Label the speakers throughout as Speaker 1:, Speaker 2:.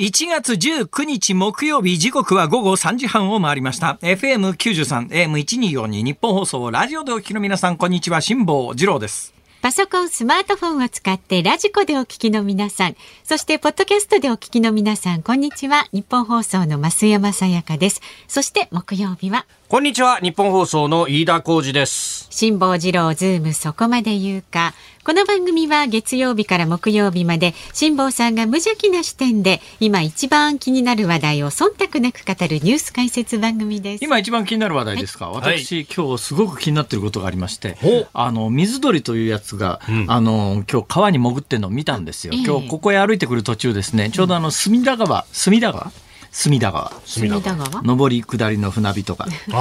Speaker 1: 1月19日木曜日時刻は午後3時半を回りました。FM93、AM1242 日本放送、ラジオでお聞きの皆さん、こんにちは、辛坊二郎です。
Speaker 2: パソコン、スマートフォンを使ってラジコでお聞きの皆さん、そしてポッドキャストでお聞きの皆さん、こんにちは。日本放送の増山さやかです。そして木曜日は
Speaker 3: こんにちは日本放送の飯田浩二です
Speaker 2: 辛坊治郎ズームそこまで言うかこの番組は月曜日から木曜日まで辛坊さんが無邪気な視点で今一番気になる話題を忖度なく語るニュース解説番組です
Speaker 1: 今一番気になる話題ですか、はい、私今日すごく気になってることがありまして、はい、あの水鳥というやつが、うん、あの今日川に潜ってるのを見たんですよ、今日ここへ歩いてくる途中ですねちょうどあの隅田川隅田川隅田川隅
Speaker 2: 田川上
Speaker 1: り下りの船火とかあ、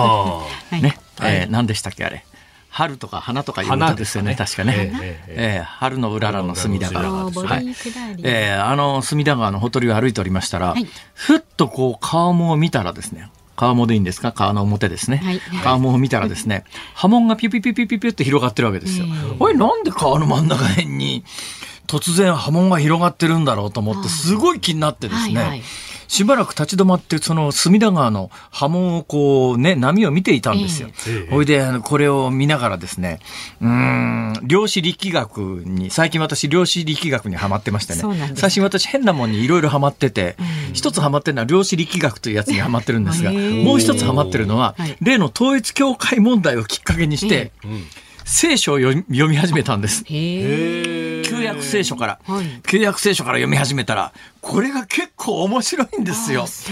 Speaker 1: ねはい、えー、何でしたっけあれ春とか花とかいう歌
Speaker 2: ですよね、ね、確かね、
Speaker 1: ええええ、春のうららの隅田
Speaker 2: 川、はい、
Speaker 1: えー、あの隅田川のほとりを歩いておりましたら、はい、ふっとこう川面を見たらですね川面でいいんですか川の表ですね、はい、川面を見たらですね波紋がピュピュピュピュピュピュって広がってるわけですよ、おいなんで川の真ん中辺に突然波紋が広がってるんだろうと思ってすごい気になってですね、はいはいしばらく立ち止まって、その隅田川の波紋をこうね、波を見ていたんですよ。ほ、いで、これを見ながらですね、うん、量子力学に、最近私量子力学にはまってましてね、最近私変なもんにいろいろはまってて、一つはまってるのは量子力学というやつにはまってるんですが、もう一つはまってるのは、例の統一教会問題をきっかけにして、聖書を読み始めたんです。聖書から、はい、契約聖書から読み始めたら、これが結構面白いんですよ。す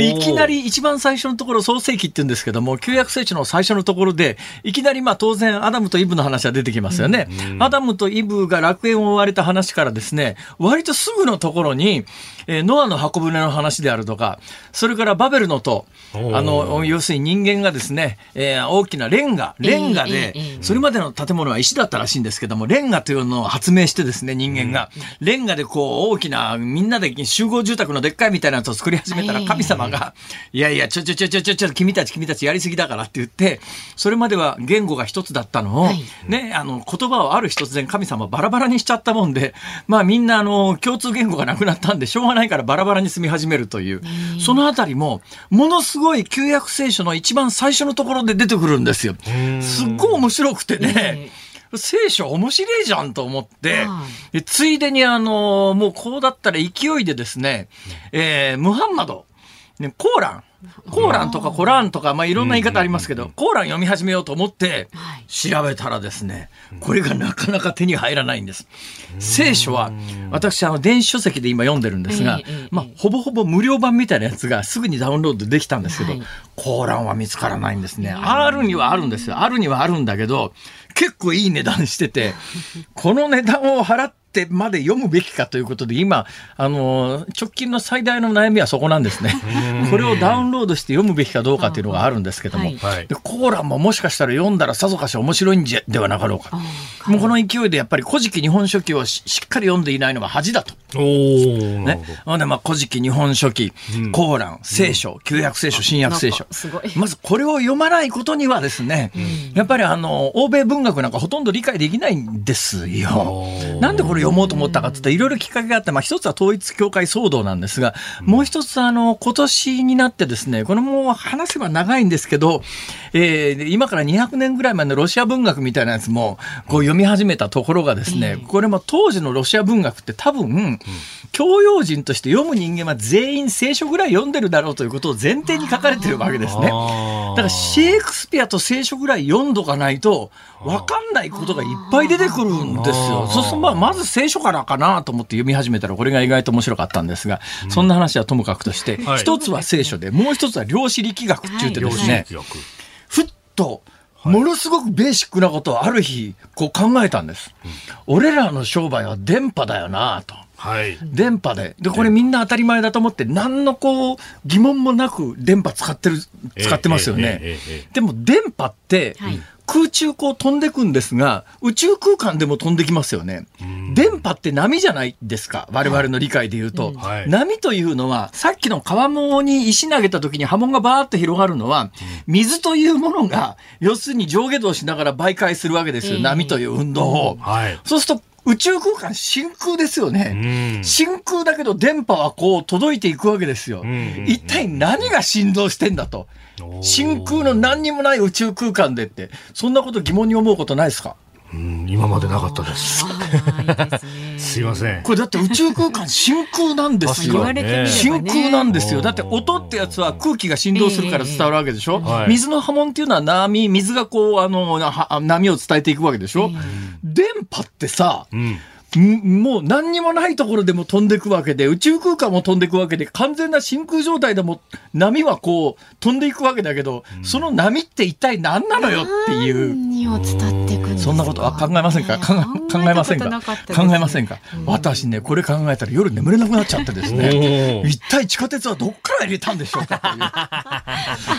Speaker 1: いきなり一番最初のところ、創世記って言うんですけども、旧約聖書の最初のところで、いきなりまあ当然、アダムとイブの話は出てきますよね。うんアダムとイブが楽園を追われた話からですね、割とすぐのところに、えー、ノアの箱舟の話であるとか、それからバベルの塔、あの、要するに人間がですね、えー、大きなレンガ、レンガで、それまでの建物は石だったらしいんですけども、レンガというのを発明してですね、ですね、人間が。レンガでこう、大きな、みんなで集合住宅のでっかいみたいなやつを作り始めたら、神様が、いやいや、ちょちょちょちょちょちょ、君たち君たちやりすぎだからって言って、それまでは言語が一つだったのを、ね、あの、言葉をある日突然神様バラバラにしちゃったもんで、まあみんなあの、共通言語がなくなったんで、しょうがないからバラバラに住み始めるという、そのあたりも、ものすごい旧約聖書の一番最初のところで出てくるんですよ。すっごい面白くてね、聖書面白いじゃんと思って、ついでにあの、もうこうだったら勢いでですね、えー、ムハンマド、ね、コーラン、コーランとかコランとか、まあ、いろんな言い方ありますけど、コーラン読み始めようと思って、調べたらですね、これがなかなか手に入らないんです。聖書は、私、あの、電子書籍で今読んでるんですが、まあ、ほぼほぼ無料版みたいなやつがすぐにダウンロードできたんですけど、コーランは見つからないんですね。あるにはあるんですよ。あるにはあるんだけど、結構いい値段してて、この値段を払ってまで読むべきかということで今あの直近の最大の悩みはそこなんですね。これをダウンロードして読むべきかどうかというのがあるんですけども、はい、でコーランももしかしたら読んだらさぞかし面白いんじゃではなかろうか。もうこの勢いでやっぱり「古事記日本書紀」をしっかり読んでいないのが恥だと。ね、なのでまあ「古事記日本書紀」コーラン」「聖書」「旧約聖書」「新約聖書」まずこれを読まないことにはですね、やっぱりあの欧米文学なんかほとんど理解できないんですよ。なんでこれ読もうと思ったかっていろいろきっかけがあって、まあ、一つは統一教会騒動なんですが、もう一つ、あの、今年になってですね、これも話せば長いんですけど、えー、今から200年ぐらい前のロシア文学みたいなやつも、こう読み始めたところがですね、これも当時のロシア文学って多分、教養人として読む人間は全員聖書ぐらい読んでるだろうということを前提に書かれてるわけですね。だからシェイクスピアと聖書ぐらい読んどかないと、分かんないことがいっぱい出てくるんですよ。そうするとまあまず聖書からかなと思って読み始めたらこれが意外と面白かったんですが、うん、そんな話はともかくとして、はい、一つは聖書でもう一つは量子力学って言ってですね、はい、ふっとものすごくベーシックなことをある日こう考えたんです。うん、俺らの商売は電波だよなと。はい、電波ででこれみんな当たり前だと思って何のこう疑問もなく電波使ってる使ってますよね、でも電波って、はい、空中こう飛んでくんですが、宇宙空間でも飛んできますよね。電波って波じゃないですか。我々の理解で言うと。はい、波というのは、さっきの川面に石投げた時に波紋がバーって広がるのは、水というものが、要するに上下動しながら媒介するわけですよ。波という運動を。はい、そうすると、宇宙空間真空ですよね、真空だけど電波はこう届いていくわけですよ、一体何が振動してんだと、真空の何にもない宇宙空間でって、そんなこと疑問に思うことないですか
Speaker 3: うん、今までな
Speaker 1: かったです。すいません。これだって宇宙空間真空なんですよ。真空なんですよ。だって音ってやつは空気が振動するから伝わるわけでしょ。水の波紋っていうのは波、水がこう、あの、波を伝えていくわけでしょ。電波ってさ、もう何にもないところでも飛んでくわけで、宇宙空間も飛んでくわけで、完全な真空状態でも波はこう飛んでいくわけだけど、うん、その波って一体何なのよっていう。何を伝ってい
Speaker 2: く
Speaker 1: そんなことは考えませんか、ね、考えませんか、ね、考えませんか、うん、私ね、これ考えたら夜眠れなくなっちゃってですね、一体地下鉄はどっから入れたんでしょうか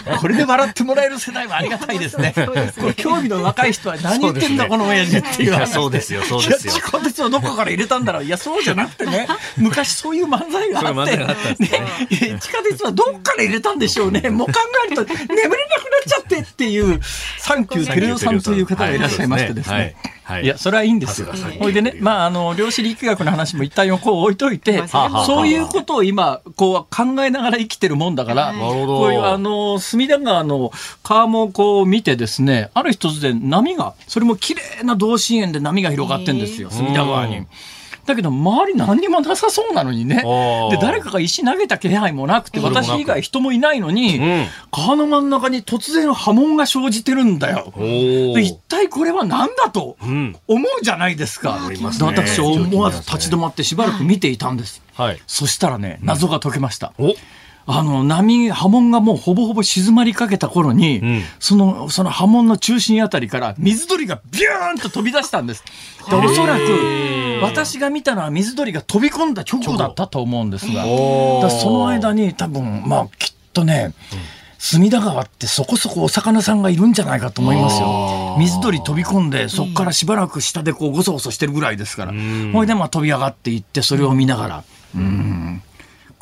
Speaker 1: という。これで笑ってもらえる世代はありがたいですね。すねこれ興味の若い人は何言ってんだこの親父っていう。
Speaker 3: そうですよ、そうですよ。地下鉄はど
Speaker 1: かから入れたんだろういやそうじゃなくてね昔そういう漫才があってね、地下鉄はどっから入れたんでしょうねもう考えると 眠れなくなっちゃってっていうサンキューテレオさんという方がいらっしゃいましてですね。はい、いやそれはいいんですよ。ほいでね、まあ、あの量子力学の話も一旦横を置いといてそういうことを今こう考えながら生きてるもんだから、こういうあの隅田川の川もこう見てですねある日突然波がそれも綺麗な同心円で波が広がってんですよ隅田川に。だけど周り何にもなさそうなのにねで誰かが石投げた気配もなくて私以外人もいないのに、うん、川の真ん中に突然波紋が生じてるんだよ。で一体これは何だと思うじゃないですか、うん、私思わず立ち止まってしばらく見ていたんです、はい、そしたらね謎が解けました。うんあの波波紋がもうほぼほぼ静まりかけた頃に、うん、そのその波紋の中心あたりから水鳥がビューンと飛び出したんです。でおそらく私が見たのは水鳥が飛び込んだ直後だったと思うんですがその間に多分まあきっとね、うん隅田川ってそこそこお魚さんがいるんじゃないかと思いますよ。水鳥飛び込んで、そこからしばらく下でこうごそごそしてるぐらいですから。ほいでまあ飛び上がっていって、それを見ながら。うん。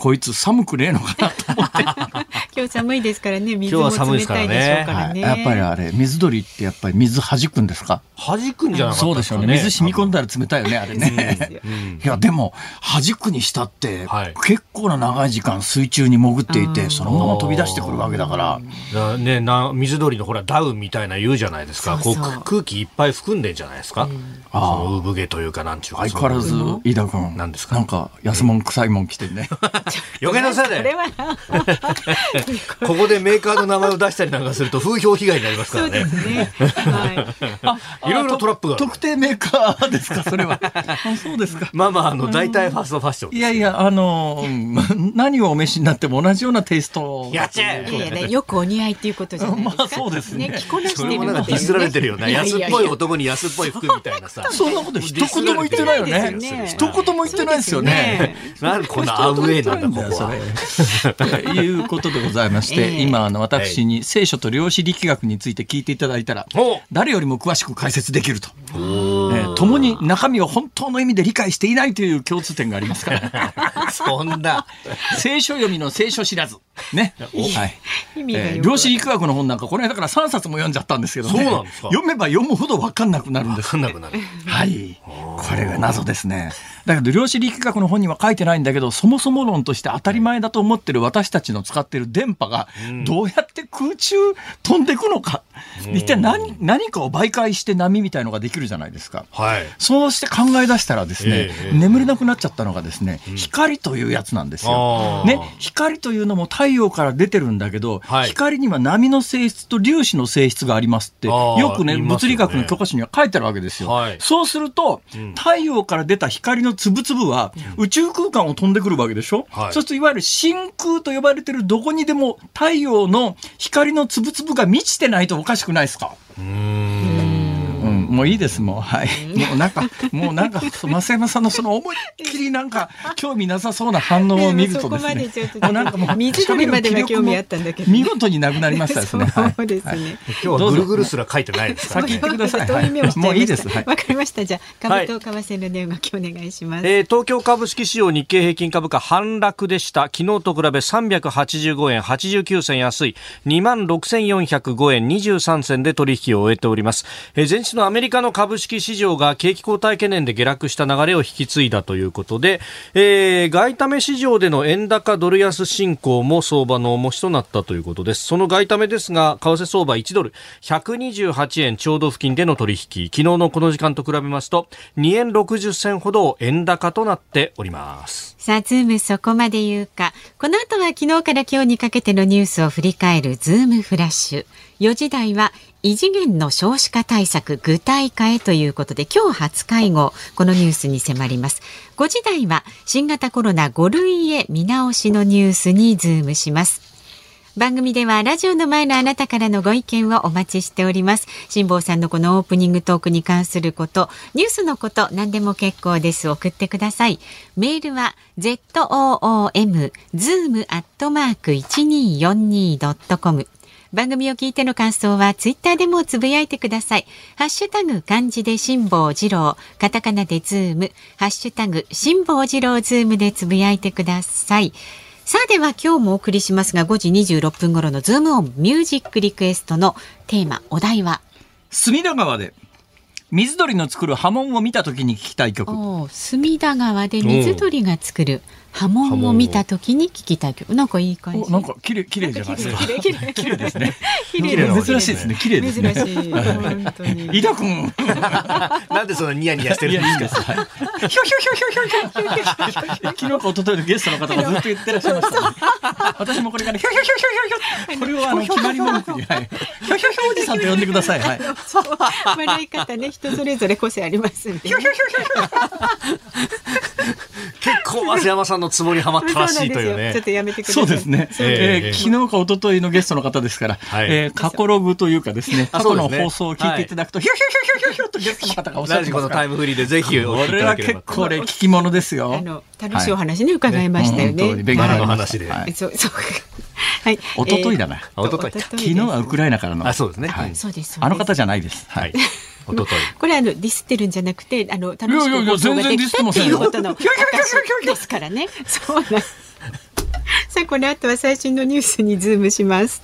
Speaker 1: こいつ寒くねえのかなと思って
Speaker 2: 今日寒いですからね水も冷たいでしょうから
Speaker 1: ね、ねはい、やっぱりあれ水鳥ってやっぱり水弾くんですか
Speaker 3: 弾くんじゃなか
Speaker 1: ったですかね、ね、水染み込んだら冷たいよねあれねいやでも弾くにしたって、はい、結構な長い時間水中に潜っていてそのまま飛び出してくるわけだか
Speaker 3: らねな水鳥のほらダウンみたいな言うじゃないですかこう空気いっぱい含んでんじゃないですか、うん、その産毛というかなんちゅう
Speaker 1: か相変わらず飯田君なんですかなんか安物臭いもん来てね
Speaker 3: 余計なせいだよ。ここでメーカーの名前を出したりなんかすると風評被害になりますからね。ねはい。いろいろトラップが。
Speaker 1: 特定メーカーですか、それは。
Speaker 3: あ そうですか。まあまあ、あの、大体ファーストファッショ
Speaker 1: ン。いやいや、あの、何をお召しになっても同じようなテイスト。やっ
Speaker 2: ちゃえいやいや、よくお似合いっていうことじゃないで
Speaker 3: すか。まあそうですね。
Speaker 2: 着こなして
Speaker 3: るもなんかディスられてるよね。安っぽい男に安っぽい服みたいな
Speaker 1: さ。そんなこと一言も言ってないよね。一言も言ってないですよね。
Speaker 3: な
Speaker 1: ん
Speaker 3: このアウェイない
Speaker 1: んだよ、それ。ということでございまして、えー、今、あの、私に聖書と量子力学について聞いていただいたら、誰よりも詳しく解説できると。えー、共に中身を本当の意味で理解していないという共通点がありますから。
Speaker 3: そんな
Speaker 1: 聖書読みの聖書知らずね、はいえー、量子力学の本なんかこの間から3冊も読んじゃったんですけど、ね、そうなんですか読めば読むほど分かんなくなるんです分かんなくなるはいこれが謎ですねだけど量子力学の本には書いてないんだけどそもそも論として当たり前だと思ってる私たちの使ってる電波がどうやって空中飛んでいくのか、うん、一体何何かを媒介して波みたいのができるじゃないですか、はい、そうして考え出したらですね、えー、眠れなくなっちゃったのがですね、うん、光というやつなんですよ。ね、光というのも太陽から出てるんだけど、はい、光には波の性質と粒子の性質がありますって、よくね、ね物理学の教科書には書いてあるわけですよ。はい、そうすると、うん、太陽から出た光の粒々は、宇宙空間を飛んでくるわけでしょ、はい、そうすると、いわゆる真空と呼ばれてるどこにでも太陽の光の粒々が満ちてないとおかしくないですかうんもういいですもうはいもうなんかもうなんか増山さんのその思いっきりなんか 興味なさそうな反応を見る
Speaker 2: とですねもうなんかもう水鳥ま
Speaker 3: では興味あった
Speaker 2: んだけど見
Speaker 1: 事
Speaker 2: になくなり
Speaker 3: ま
Speaker 2: したですね そうですね今日はぐるぐる
Speaker 1: すら書い
Speaker 2: てないですから先行ってください もうい
Speaker 1: いですわかりました
Speaker 2: じゃ株と為替の値動きお願いします
Speaker 3: え東京株式市場日経平均株価反落でした昨日と比べ385円89銭安い2万6405円23銭で取引を終えておりますえ前日のアメメリカの株式市場が景気後退懸念で下落した流れを引き継いだということで、えー、外為市場での円高ドル安進行も相場の重しとなったということです。その外為ですが、為替相場1ドル128円ちょうど付近での取引、昨日のこの時間と比べますと、2円60銭ほど円高となっております。
Speaker 2: さあ、ズームそこまで言うか。この後は昨日から今日にかけてのニュースを振り返るズームフラッシュ。4時台は異次元の少子化対策具体化へということで今日初会合このニュースに迫ります5時台は新型コロナ5類へ見直しのニュースにズームします番組ではラジオの前のあなたからのご意見をお待ちしております辛坊さんのこのオープニングトークに関することニュースのこと何でも結構です送ってくださいメールは zoom zoom アットマーク 1242.com 番組を聞いての感想はツイッターでもつぶやいてください。ハッシュタグ漢字で辛坊治郎、カタカナでズーム、ハッシュタグ辛坊治郎ズームでつぶやいてください。さあでは今日もお送りしますが5時26分頃のズームオンミュージックリクエストのテーマ、お題は
Speaker 1: 隅田川で水鳥の作る波紋を見た時に聞きたい曲。
Speaker 2: 隅田川で水鳥が作る。波紋を見たときに聞きたい曲なんかいい感
Speaker 1: じなんか綺麗
Speaker 3: 綺麗
Speaker 1: じゃないですか綺麗 綺麗ですね綺麗珍しいですね綺麗ですね珍しい本当に伊田 君 なんでそのニヤニヤしてるんですかひょひょひょひょひょひょ昨日か一昨日のゲストの方がずっと言ってらっしゃいました私もこれからひょひょひょひょひょこれをあの決まり文句にひょひょひょおじさんと呼んでくださいは
Speaker 2: いそう笑い方ね人それぞれ個性ありますんで結
Speaker 3: 構増山さんのつもり
Speaker 1: はまったらしいというね。うちょっとやめてください。そうですね。えー、昨日か一昨日のゲストの方ですから、はい、えー、過去ログというかですね、過去の放送を聞いていただくと、ヒュヒュヒュヒュヒュヒュとゲストの方がおっしゃってますから。ラジコのタイムフリ
Speaker 3: ーでぜひ
Speaker 1: 俺聞きいこれは結構ね、聞き物ですよ。あの
Speaker 2: 楽しいお話ね、伺いましたよね。
Speaker 3: ベ
Speaker 1: ガ
Speaker 2: の
Speaker 3: 話で。はい。そうそう。
Speaker 2: はい。一昨日だな。一昨日。昨日はウクライ
Speaker 3: ナ
Speaker 1: からの。
Speaker 3: あ、そうで
Speaker 1: すね。はい。そうです。あの方じゃないです。はい。一昨日。これあのディスってるんじゃなくて、あの楽しってこと
Speaker 2: ですからね。そうなん。さあこの後は最新のニュースにズームします。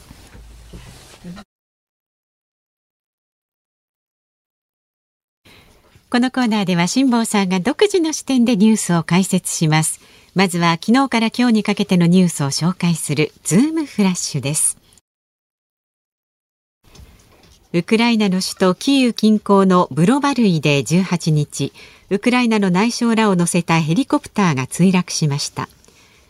Speaker 2: このコーナーでは辛坊さんが独自の視点でニュースを解説しますまずは昨日から今日にかけてのニュースを紹介するズームフラッシュですウクライナの首都キーウ近郊のブロバルイで18日ウクライナの内相らを乗せたヘリコプターが墜落しました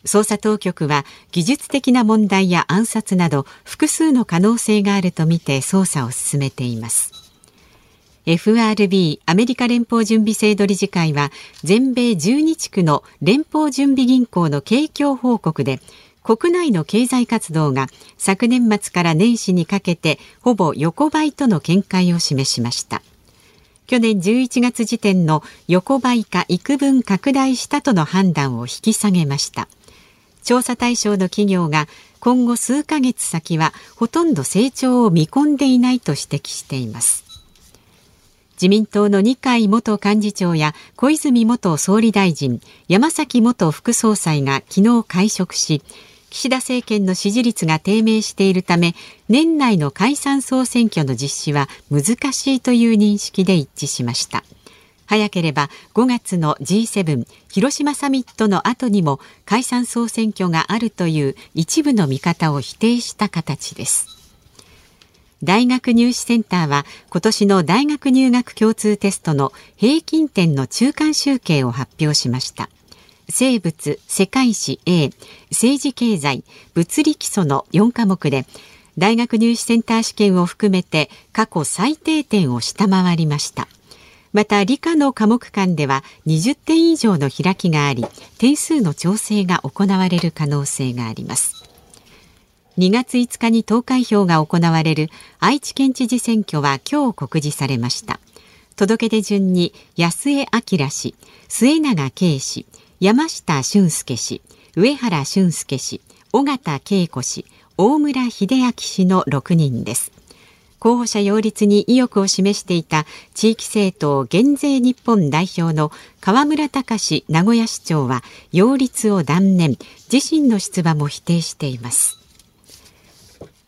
Speaker 2: 捜査当局は技術的な問題や暗殺など複数の可能性があるとみて捜査を進めています FRB アメリカ連邦準備制度理事会は全米12地区の連邦準備銀行の景況報告で国内の経済活動が昨年末から年始にかけてほぼ横ばいとの見解を示しました去年11月時点の横ばいか幾分拡大したとの判断を引き下げました調査対象の企業が今後数ヶ月先はほとんど成長を見込んでいないと指摘しています自民党の二階元幹事長や小泉元総理大臣、山崎元副総裁が昨日会食し、岸田政権の支持率が低迷しているため、年内の解散総選挙の実施は難しいという認識で一致しました。早ければ5月の G7 広島サミットの後にも解散総選挙があるという一部の見方を否定した形です。大学入試センターは今年の大学入学共通テストの平均点の中間集計を発表しました生物世界史 A 政治経済物理基礎の4科目で大学入試センター試験を含めて過去最低点を下回りましたまた理科の科目間では20点以上の開きがあり点数の調整が行われる可能性があります2月5日に投開票が行われる愛知県知事選挙は今日告示されました届け出順に安江明氏末永圭氏山下俊介氏上原俊介氏尾形恵子氏大村秀明氏の6人です候補者擁立に意欲を示していた地域政党減税日本代表の河村隆名古屋市長は擁立を断念自身の出馬も否定しています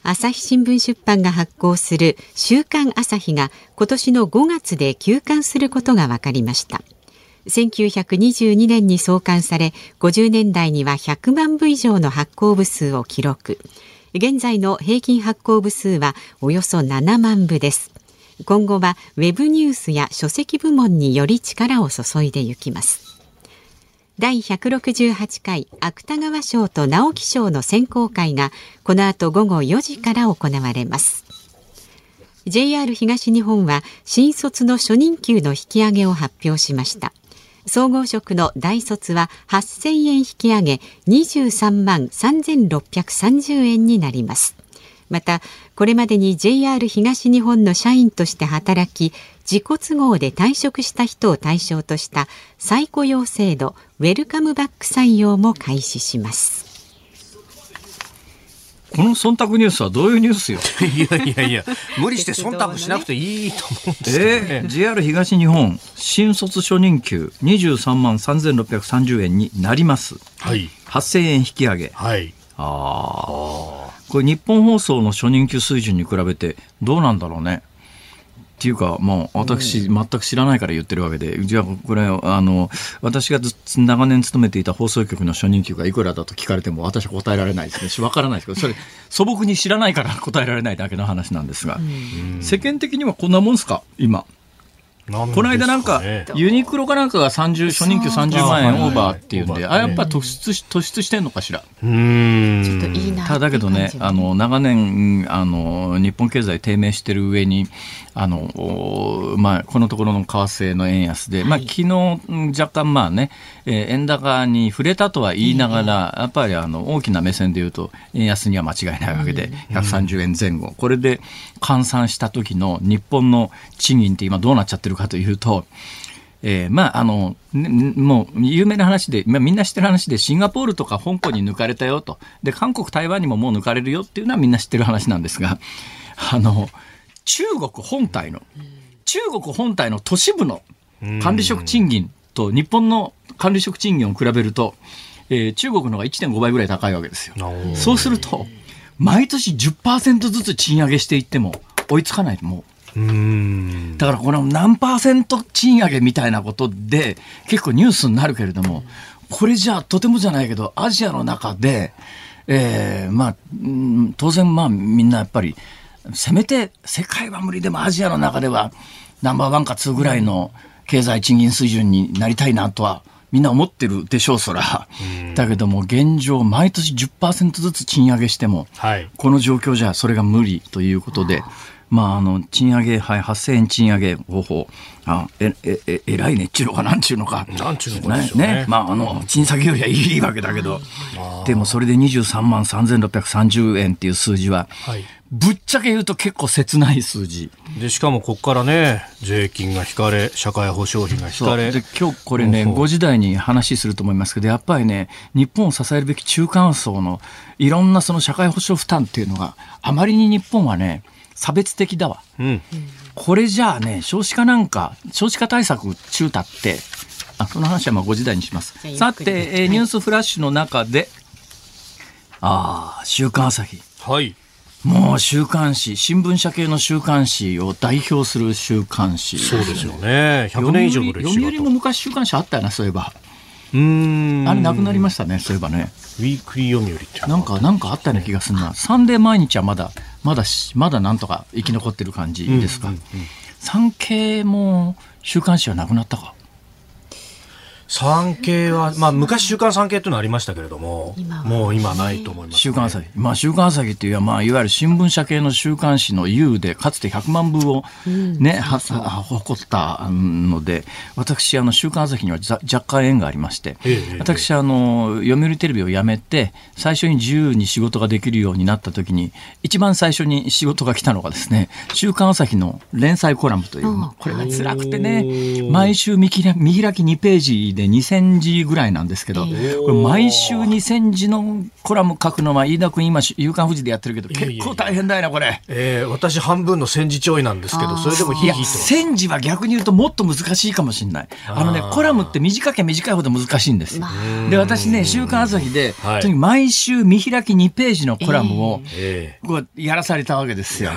Speaker 2: 朝日新聞出版が発行する週刊朝日が今年の5月で休刊することが分かりました1922年に創刊され50年代には100万部以上の発行部数を記録現在の平均発行部数はおよそ7万部です今後はウェブニュースや書籍部門により力を注いでいきます第168回芥川賞と直木賞の選考会がこの後午後4時から行われます JR 東日本は新卒の初任給の引き上げを発表しました総合職の大卒は8000円引き上げ23万3630円になりますまたこれまでに JR 東日本の社員として働き自己都合で退職した人を対象とした再雇用制度ウェルカムバック採用も開始します
Speaker 3: この忖度ニュースはどういうニュースよ
Speaker 1: いやいやいや無理して忖度しなくていいと思うんですけど、ね、
Speaker 3: えー、JR 東日本新卒初任給23万3630円になります、はい、8000円引き上げ、はい、ああこれ日本放送の初任給水準に比べてどうなんだろうねっていうか、もう私、全く知らないから言ってるわけで、じゃあ、これ、あの、私がず長年勤めていた放送局の初任給がいくらだと聞かれても、私は答えられないですね。わからないですけど、それ、素朴に知らないから答えられないだけの話なんですが、世間的にはこんなもんすか、今。ね、この間なんか、ユニクロかなんかが三十初任給30万円オーバーっていうんで、あ、やっぱ突出し、突出してんのかしら。うん。ちょっといいな。ただけどね、あの、長年、あの、日本経済低迷してる上に、あの、まあ、このところの為替の円安で、はい、まあ、昨日、若干まあね、えー、円高に触れたとは言いながら、えー、やっぱりあの、大きな目線で言うと、円安には間違いないわけで、130円前後。これで換算した時の日本の賃金って今どうなっちゃってるかというと、えー、まあ、あの、ね、もう、有名な話で、まあ、みんな知ってる話で、シンガポールとか香港に抜かれたよと。で、韓国、台湾にももう抜かれるよっていうのはみんな知ってる話なんですが、あの、中国本体の、中国本体の都市部の管理職賃金と日本の管理職賃金を比べると、えー、中国のが1.5倍ぐらい高いわけですよ。そうすると、毎年10%ずつ賃上げしていっても追いつかない、もう。うだからこの何パーセント賃上げみたいなことで結構ニュースになるけれども、これじゃあとてもじゃないけどアジアの中で、えまあ、当然まあみんなやっぱりせめて世界は無理でもアジアの中ではナンバーワンかツーぐらいの経済賃金水準になりたいなとはみんな思ってるでしょう、そら。だけども、現状、毎年10%ずつ賃上げしても、はい、この状況じゃそれが無理ということで、まあ、あの、賃上げ、はい、8000円賃上げ方法、あえ、え、え、えらいねっちゅうのか、なんちゅうのか。なんちゅうのかね。ね。ま
Speaker 1: あ、あの、
Speaker 3: 賃下げよりはいいわけだけど、でもそれで23万3630円っていう数字は、はい、ぶっちゃけ言うと結構切ない数字
Speaker 1: でしかもここからね税金が引かれ社会保障費が引かれで
Speaker 3: 今日これね5時台に話すると思いますけどやっぱりね日本を支えるべき中間層のいろんなその社会保障負担っていうのがあまりに日本はね差別的だわ、うん、これじゃあね少子化なんか少子化対策中立ってあこの話はまあ5時台にしますさて、えー、ニュースフラッシュの中でああ週刊朝日
Speaker 1: はい
Speaker 3: もう週刊誌、新聞社系の週刊誌を代表する週刊誌、ね、そうです
Speaker 1: よね。100年以上の歴史読売
Speaker 3: も昔週刊誌あったよな、そういえば。うんあれなくなりましたね、そういえばね。
Speaker 1: ウィ
Speaker 3: ー
Speaker 1: クリー読売っ
Speaker 3: てなんか、なんかあったような気がするな。サンデー毎日はまだ、まだ、まだなんとか生き残ってる感じですか。産経も週刊誌はなくなったか。
Speaker 1: 産経は、まあ、昔週刊産経というのはありましたけれども、もう今ないと思います、ね、週刊朝日。まあ、週刊朝日っていうのは、まあ、いわゆる新聞社系の週刊誌の U で、かつて100万部をね、うん、はそう誇ったので、私、あの、週刊朝日には若干縁がありまして、ええ、私、あの、読売テレビを辞めて、最初に自由に仕事ができるようになった時に、一番最初に仕事が来たのがですね、週刊朝日の連載コラムという、これが辛くてね、毎週見見開き2ページで、で2000字ぐらいなんですけど、これ毎週2000字のコラム
Speaker 4: 書くのは、飯田君今、夕刊フジでやってるけど、結構大変だよな、これ。ええー、私半分の1000字ちょいなんですけど、それでもヒーヒーと。1000字は逆に言うともっと難しいかもしれない。あのね、コラムって短け短いほど難しいんです。で、私ね、週刊朝日で、はい、毎週見開き2ページのコラムを、えー、こうやらされたわけですよ。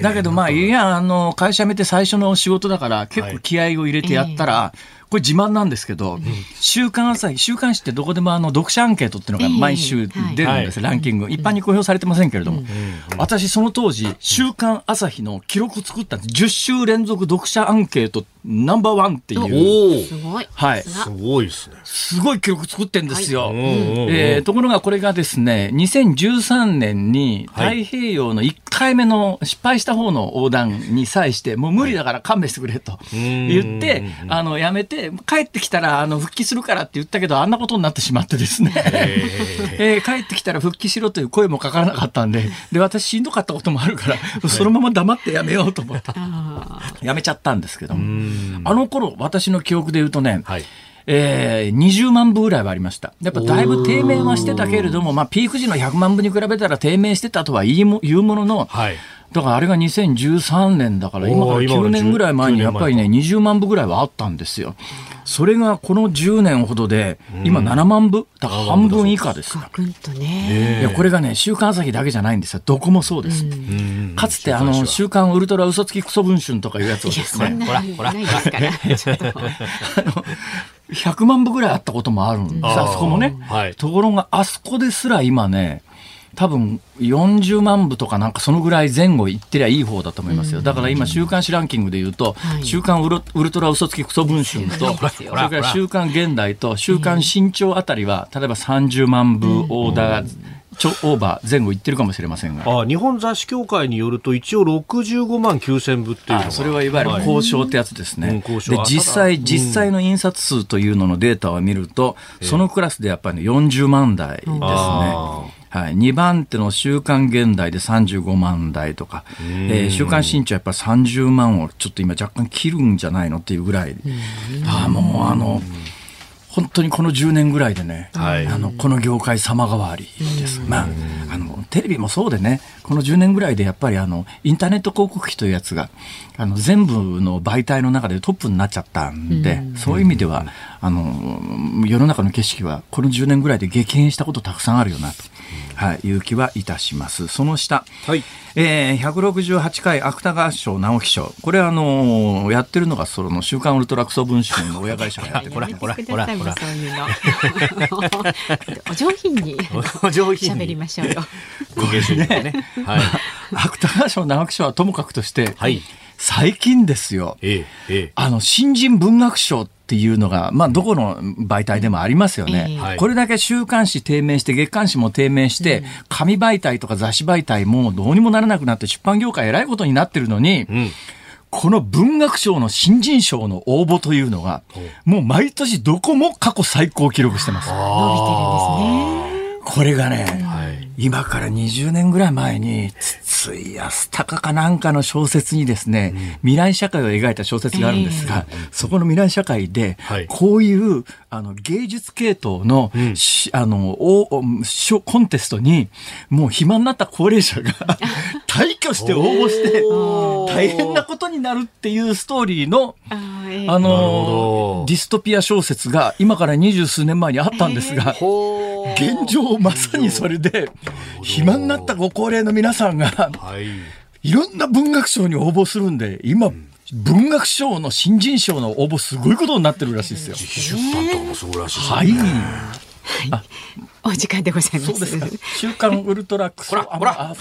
Speaker 4: だけどまあ、いや、あの、会社辞めて最初の仕事だから、結構気合を入れてやったら、えーこれ自慢なんですけど、週刊朝日、週刊誌ってどこでもあの読者アンケートっていうのが毎週出るんです、ランキング。一般に公表されてませんけれども、私その当時、週刊朝日の記録作ったんです。10週連続読者アンケートナンバーワンっていう。
Speaker 5: すごい。
Speaker 4: はい。
Speaker 6: すごいですね。
Speaker 4: すごい記録作ってんですよ。えところがこれがですね、2013年に太平洋の1回目の失敗した方の横断に際して、はい、もう無理だから勘弁してくれと言って、はい、あの、やめて、帰ってきたら、あの、復帰するからって言ったけど、あんなことになってしまってですね、えー、帰ってきたら復帰しろという声もかからなかったんで、で、私しんどかったこともあるから、そのまま黙ってやめようと思って、やめちゃったんですけども。あの頃私の記憶で言うとね、はいえー、20万部ぐらいはありました。やっぱだいぶ低迷はしてたけれども、まあ、ピーク時の100万部に比べたら低迷してたとは言いも言うものの、はい、だからあれが2013年だから、今から9年ぐらい前にやっぱりね、20万部ぐらいはあったんですよ。それがこの10年ほどで、今7万部、だから半分以下ですから。いやこれがね、週刊朝日だけじゃないんですよ。どこもそうです。かつて、あの、週刊ウルトラ嘘つきクソ文春とかいうやつをですね。ほら、ほら。100 万部ぐらいあったこともあるんですあそこもね、ところがあそこですら今ね多分40万部とかなんかそのぐらい前後いってりゃいい方だと思いますよ。だから今週刊誌ランキングで言うと、週刊ウルトラ嘘つきクソ文春と、それから週刊現代と週刊新潮あたりは、例えば30万部オーダーちょオーバー前後いってるかもしれませんがあ
Speaker 6: 日本雑誌協会によると一応65万9000部っていう
Speaker 4: それはいわゆる交渉ってやつですね、はい、で実際実際の印刷数というののデータを見ると、そのクラスでやっぱり、ね、40万台ですね。はい、2番手の週刊現代で35万台とか、えー、週刊新潮やっぱり30万をちょっと今若干切るんじゃないのっていうぐらい、あもうあの、本当にこの10年ぐらいでね、はい、あのこの業界様変わりです。まあ、あのテレビもそうでねこの10年ぐらいでやっぱりあのインターネット広告費というやつがあの全部の媒体の中でトップになっちゃったんで、そういう意味ではあの、世の中の景色はこの10年ぐらいで激変したことたくさんあるよなと、はい、いう気はいたします。その下、はい、えー、168回芥川賞直木賞。これあのー、やってるのがその週刊ウルトラクソ文春の親会社がやってる。ほらほらほらほら。
Speaker 5: お上品に
Speaker 4: お
Speaker 5: 上品喋りましょうよ。ご芸術ね。
Speaker 4: はい。芥川賞直木賞はともかくとして、はい、最近ですよ、えええ、あの新人文学賞っっていうのが、まあ、どこの媒体でもありますよね、これだけ週刊誌低迷して、月刊誌も低迷して、うん、紙媒体とか雑誌媒体もどうにもならなくなって、出版業界、えらいことになってるのに、うんこの文学賞の新人賞の応募というのが、もう毎年どこも過去最高を記録してま
Speaker 5: す。伸びてるんですね。これが
Speaker 4: ね、今から20年ぐらい前に筒井康隆かなんかの小説にですね、うん、未来社会を描いた小説があるんですが、えー、そこの未来社会で、こういうあの芸術系統のあのおコンテストにもう暇になった高齢者が 退去して応募して大変なことになるっていうストーリーのあのディストピア小説が今から二十数年前にあったんですが、えー、現状まさにそれで。暇になったご高齢の皆さんが、はい、いろんな文学賞に応募するんで、今、うん文学賞の新人賞の応募すごいことになってるらしいですよ。自費出版とかも
Speaker 6: すごらしいですね。は
Speaker 5: い。はい、お時間でございます。す
Speaker 4: 週刊ウルトラックス。
Speaker 6: ほら、ほら、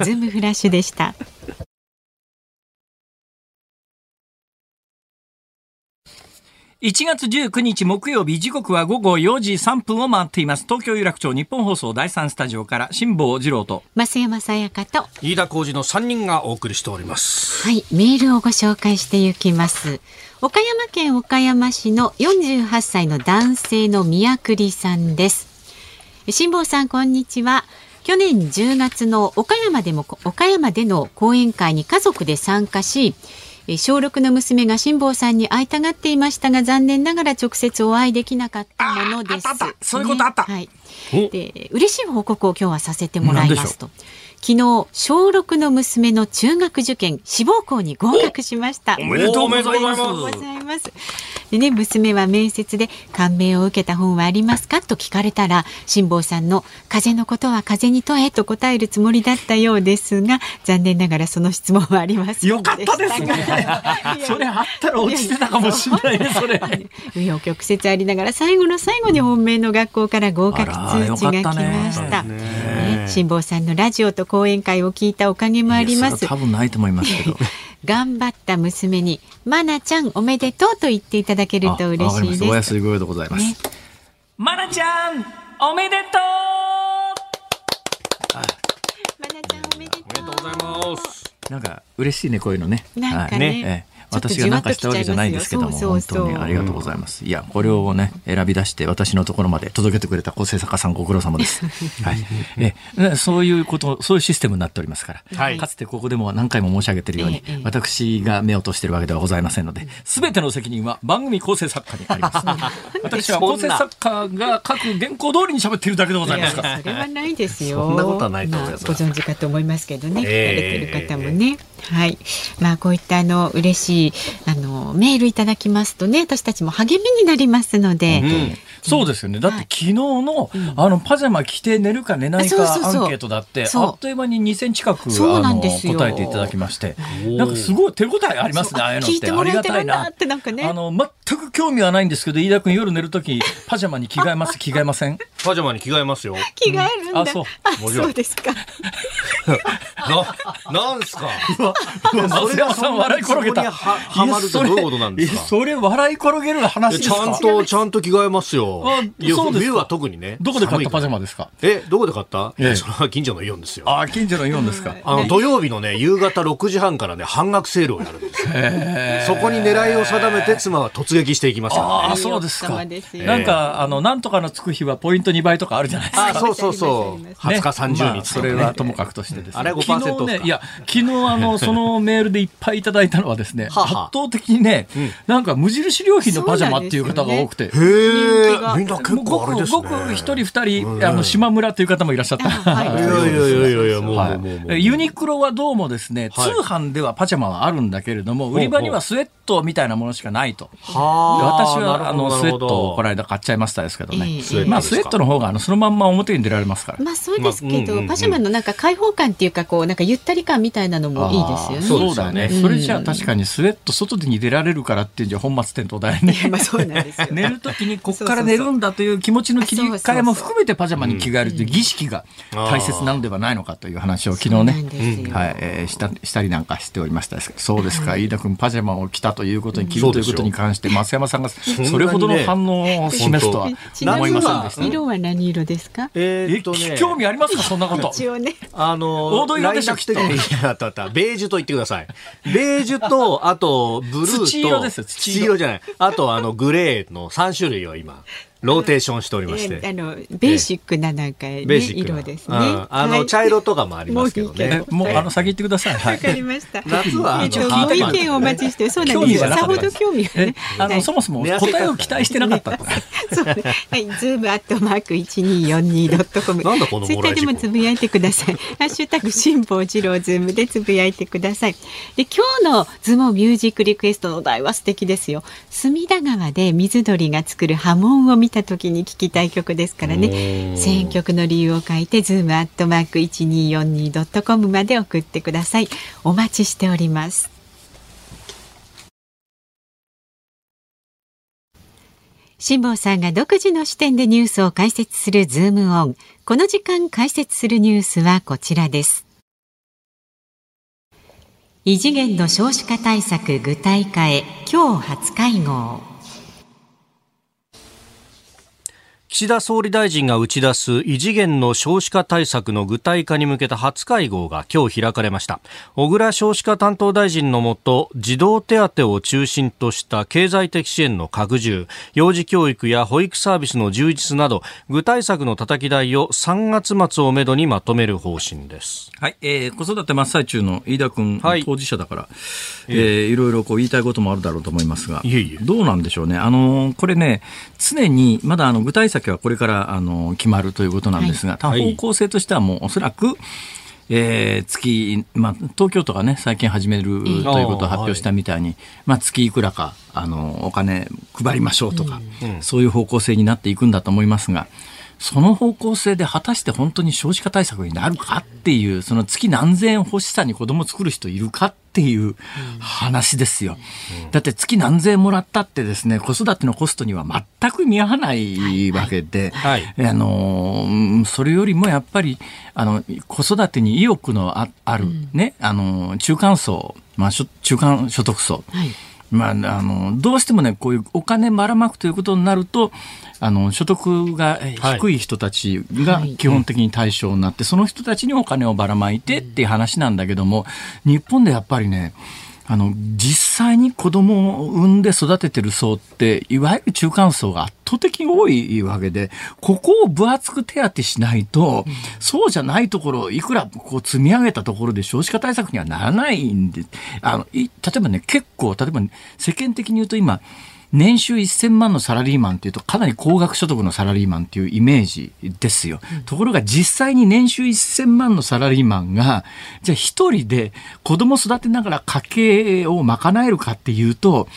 Speaker 5: 全部 フラッシュでした。
Speaker 7: 1月19日木曜日時刻は午後4時3分を回っています東京有楽町日本放送第3スタジオから辛坊治郎と
Speaker 5: 増山さやかと
Speaker 6: 飯田浩二の3人がお送りしております
Speaker 5: はいメールをご紹介していきます岡山県岡山市の48歳の男性の宮栗さんです辛坊さんこんにちは去年10月の岡山でも岡山での講演会に家族で参加し小6の娘が辛坊さんに会いたがっていましたが残念ながら直接お会いできなかったも
Speaker 4: ので
Speaker 5: す、ね、
Speaker 4: そういうことあった、
Speaker 5: ね、はい、で嬉しい報告を今日はさせてもらいますと。昨日小六の娘の中学受験志望校に合格しました
Speaker 6: お
Speaker 5: めでとうございます
Speaker 6: で
Speaker 5: ね娘は面接で感銘を受けた本はありますかと聞かれたら辛坊さんの風のことは風に問えと答えるつもりだったようですが残念ながらその質問はあります
Speaker 4: よかったですねそれあったら落ちてたかもしれないねそれ
Speaker 5: 紆余曲折ありながら最後の最後に本命の学校から合格通知が来ました辛坊、ねね、さんのラジオと講演会を聞いたおかげもあります多分ないと思い
Speaker 4: ますけど 頑
Speaker 5: 張った娘にマナ、ちゃんおめでとうと言っていただけると嬉しいですお安いでございます、ね、マ、ちゃんおめでと
Speaker 6: う
Speaker 4: なんか嬉しいねこういうのね。なんかね。はいね私が何かしたわけじゃないんですけども本当にありがとうございます、うん、いやこれをね選び出して私のところまで届けてくれた構成作家さんご苦労様です、はい、えそういうことそういうシステムになっておりますから、はい、かつてここでも何回も申し上げているように、ええ、私が目を落としているわけではございませんので全ての責任は番組構成作家にあります私は構成作家が書く原稿通りに喋っているだけでございます
Speaker 5: か
Speaker 4: ら
Speaker 5: それはないですよそんなことはないと思います、まあ、ご存知かと思いますけどね、えー、れてる方もねね。はい、まあこういったあの嬉しいあのメールいただきますとね、私たちも励みになりますので。うん、
Speaker 4: そうですよね。だって昨日の、はい、あのパジャマ着て寝るか寝ないかアンケートだってあっという間に2000近くそうなんです答えていただきまして、なんかすごい手応えありますね。ああいう
Speaker 5: の
Speaker 4: っ
Speaker 5: てありがたいな。ってなんかね。あ
Speaker 4: の全く興味はないんですけど、飯田君夜寝る時パジャマに着替えます着替えません？
Speaker 6: パジャマに着替えますよ。
Speaker 5: 着替えるんだ。うん、あそう。あそうですか。
Speaker 6: ななんすか。松山さ
Speaker 4: ん笑い転げた。はまるとどういうことなん
Speaker 6: ですか
Speaker 4: それ笑い転げる話で
Speaker 6: すかちゃんと、ちゃんと着替えますよ。そうです冬は特にね。
Speaker 4: どこで買ったパジャマですか
Speaker 6: え、どこで買ったえ それは近所のイオンですよ。
Speaker 4: あ、近所のイオンですか。あ
Speaker 6: の、土曜日のね、夕方六時半からね、半額セールをやるんですそこに狙いを定めて妻は突撃していきます
Speaker 4: あそうですか。なんか、あの、なんとかのつく日はポイント二倍とかあるじゃないですか。
Speaker 6: そうそうそう。
Speaker 4: 二十日三十日。
Speaker 6: そ
Speaker 4: れはともかくとしてですね。あれ
Speaker 6: 5%。
Speaker 4: い
Speaker 6: や、
Speaker 4: 昨日分あのそのメールでいっぱいいただいたのはですね圧倒的にね、うん、なんか無印良品のパジャマっていう方が多くて、ね、
Speaker 6: へ
Speaker 4: えみんな結構あれですねごく一人二人、うん、あの島村という方もいらっしゃった、はい、いやいや
Speaker 6: いやいや
Speaker 4: もう,、ユニクロはどうもですね、はい、通販ではパジャマはあるんだけれども、はい、売り場にはスウェットみたいなものしかないと私はあのスウェットをこの間買っちゃいましたですけどね、まあスウェットの方があのそのまんま表に出られますか
Speaker 5: らまあそうですけど、まあうん
Speaker 4: う
Speaker 5: んうん、パジャマのなんか開放感っていうかこうなんかゆったり感みたいなのもいいで
Speaker 4: すよね。そうだね、うん。それじゃあ確かにスウェット外
Speaker 5: に
Speaker 4: 出られるからっていうじゃ本末転倒だよね。まあ そうなんですよ。寝るときにここから寝るんだという気持ちの切り替えも含めてパジャマに着替えるという儀式が大切なのではないのかという話を昨日ね、はい、えー、したしたりなんかしておりましたそうですか、飯田君パジャマを着たということに着るということに関して増山さんがそれほどの反応を示すとは思いま
Speaker 5: せ
Speaker 4: んでし
Speaker 5: た、色は何色で
Speaker 4: すか？えっと、ね、興味ありますかそんなこと？一
Speaker 6: 応ね。あのー、大通りでしたっけ？方、ベージュと言ってください。ベージュと、あと、ブルーと、土色ですよ、土色。土色じゃない。あと、あの、グレーの3種類を今。ローテーションしておりまして、えー、あの
Speaker 5: ベーシックななんか、ね、ベーシック色ですね、うん、
Speaker 6: あの、はい、茶色とかもありますけどね
Speaker 4: もうあの先行ってくださいわ、は
Speaker 5: い、かりました 夏はえっとご意見をお待ちしてそうなんですさほど興味がねあ
Speaker 4: のそもそも答えを期待してなかった そ
Speaker 5: うはいズームアットマーク一二四二ドットコムなんだこのツイッターでもつぶやいてください ハッシュタグ辛坊治郎ズームでつぶやいてくださいで今日のズームミュージックリクエストの題は素敵ですよ隅田川で水鳥が作る波紋を見た時に聞きたい曲ですからね選曲の理由を書いてズームアットマーク 1242.com まで送ってくださいお待ちしております辛坊さんが独自の視点でニュースを解説するズームオンこの時間解説するニュースはこちらです異次元の少子化対策具体化へ今日初会合
Speaker 7: 岸田総理大臣が打ち出す異次元の少子化対策の具体化に向けた初会合が今日開かれました小倉少子化担当大臣のもと児童手当を中心とした経済的支援の拡充幼児教育や保育サービスの充実など具体策のたたき台を3月末をめどにまとめる方針です、
Speaker 4: はいえー、子育て真っ最中の飯田君、はい、当事者だから、えー、えー、いろいろこう言いたいこともあるだろうと思いますがいいええどうなんでしょうねあのこれね常にまだあの具体策けはこれからあの決まるということなんですが、はい、方向性としてはもうおそらく、えー、月、まあ、東京都がね、最近始めるということを発表したみたいに、はい、まあ、月いくらか、あの、お金配りましょうとか、うんそういう方向性になっていくんだと思いますが、その方向性で果たして本当に少子化対策になるかっていう、その月何千円欲しさに子供作る人いるかっっていう話ですよ。だって月何千もらったってですね、子育てのコストには全く見合わないわけで、あの、それよりもやっぱり、あの、子育てに意欲のあある、ね、あの、中間層、まあ、中間所得層。はいまあ、あの、どうしてもね、こういうお金ばらまくということになると、あの、所得が低い人たちが基本的に対象になって、その人たちにお金をばらまいてっていう話なんだけども、日本でやっぱりね、あの実際に子供を産んで育ててる層っていわゆる中間層が圧倒的に多いわけでここを分厚く手当てしないと、うん、そうじゃないところいくらこう積み上げたところで少子化対策にはならないんであの例えばね結構例えば、ね、世間的に言うと今年収1000万のサラリーマンっていうと、かなり高額所得のサラリーマンっていうイメージですよ。ところが実際に年収1000万のサラリーマンが、じゃあ一人で子供育てながら家計を賄えるかっていうと、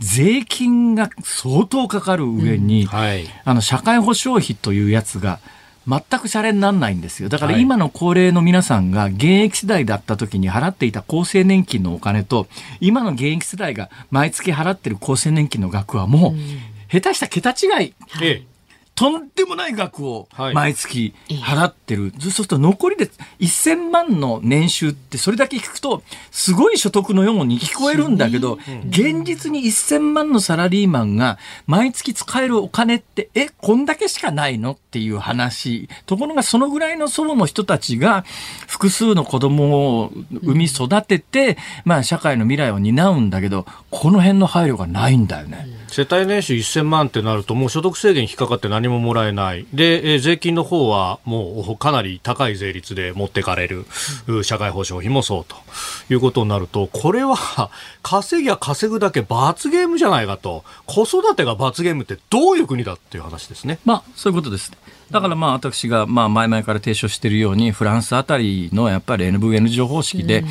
Speaker 4: 税金が相当かかる上に、うんはい、あの、社会保障費というやつが、全くシャレにならないんですよ。だから今の高齢の皆さんが現役世代だった時に払っていた厚生年金のお金と、今の現役世代が毎月払ってる厚生年金の額はもう、下手した桁違い。とんでもない額を毎月払ってる、はい、そうすると残りで1000万の年収ってそれだけ聞くとすごい所得のように聞こえるんだけど現実に1000万のサラリーマンが毎月使えるお金ってえこんだけしかないのっていう話ところがそのぐらいの祖母の人たちが複数の子供を産み育てて、まあ、社会の未来を担うんだけどこの辺の配慮がないんだよね。
Speaker 6: 世帯年収1000万ってなるともう所得制限引っかかって何何ももらえない。で、えー、税金の方はもうかなり高い税率で持ってかれる。社会保障費もそうということになると、これは稼ぎゃ稼ぐだけ罰ゲームじゃないかと。子育てが罰ゲームってどういう国だっていう話ですね。
Speaker 4: まあ、そういうことです。だからまあ私がまあ前々から提唱しているように、フランスあたりのやっぱり NVN 上方式で、うん、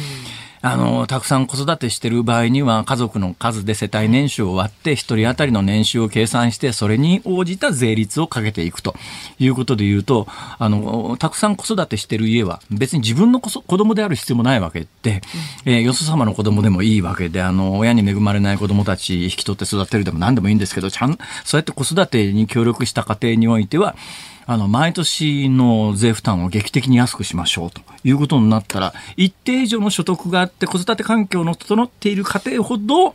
Speaker 4: あの、たくさん子育てしてる場合には、家族の数で世帯年収を割って、一人当たりの年収を計算して、それに応じた税率をかけていくということで言うと、あの、たくさん子育てしてる家は、別に自分の子供である必要もないわけで、えー、よそ様の子供でもいいわけで、あの、親に恵まれない子供たち引き取って育てるでも何でもいいんですけど、ちゃん、そうやって子育てに協力した家庭においては、あの、毎年の税負担を劇的に安くしましょうと。いうことになったら、一定以上の所得があって、子育て環境の整っている家庭ほど、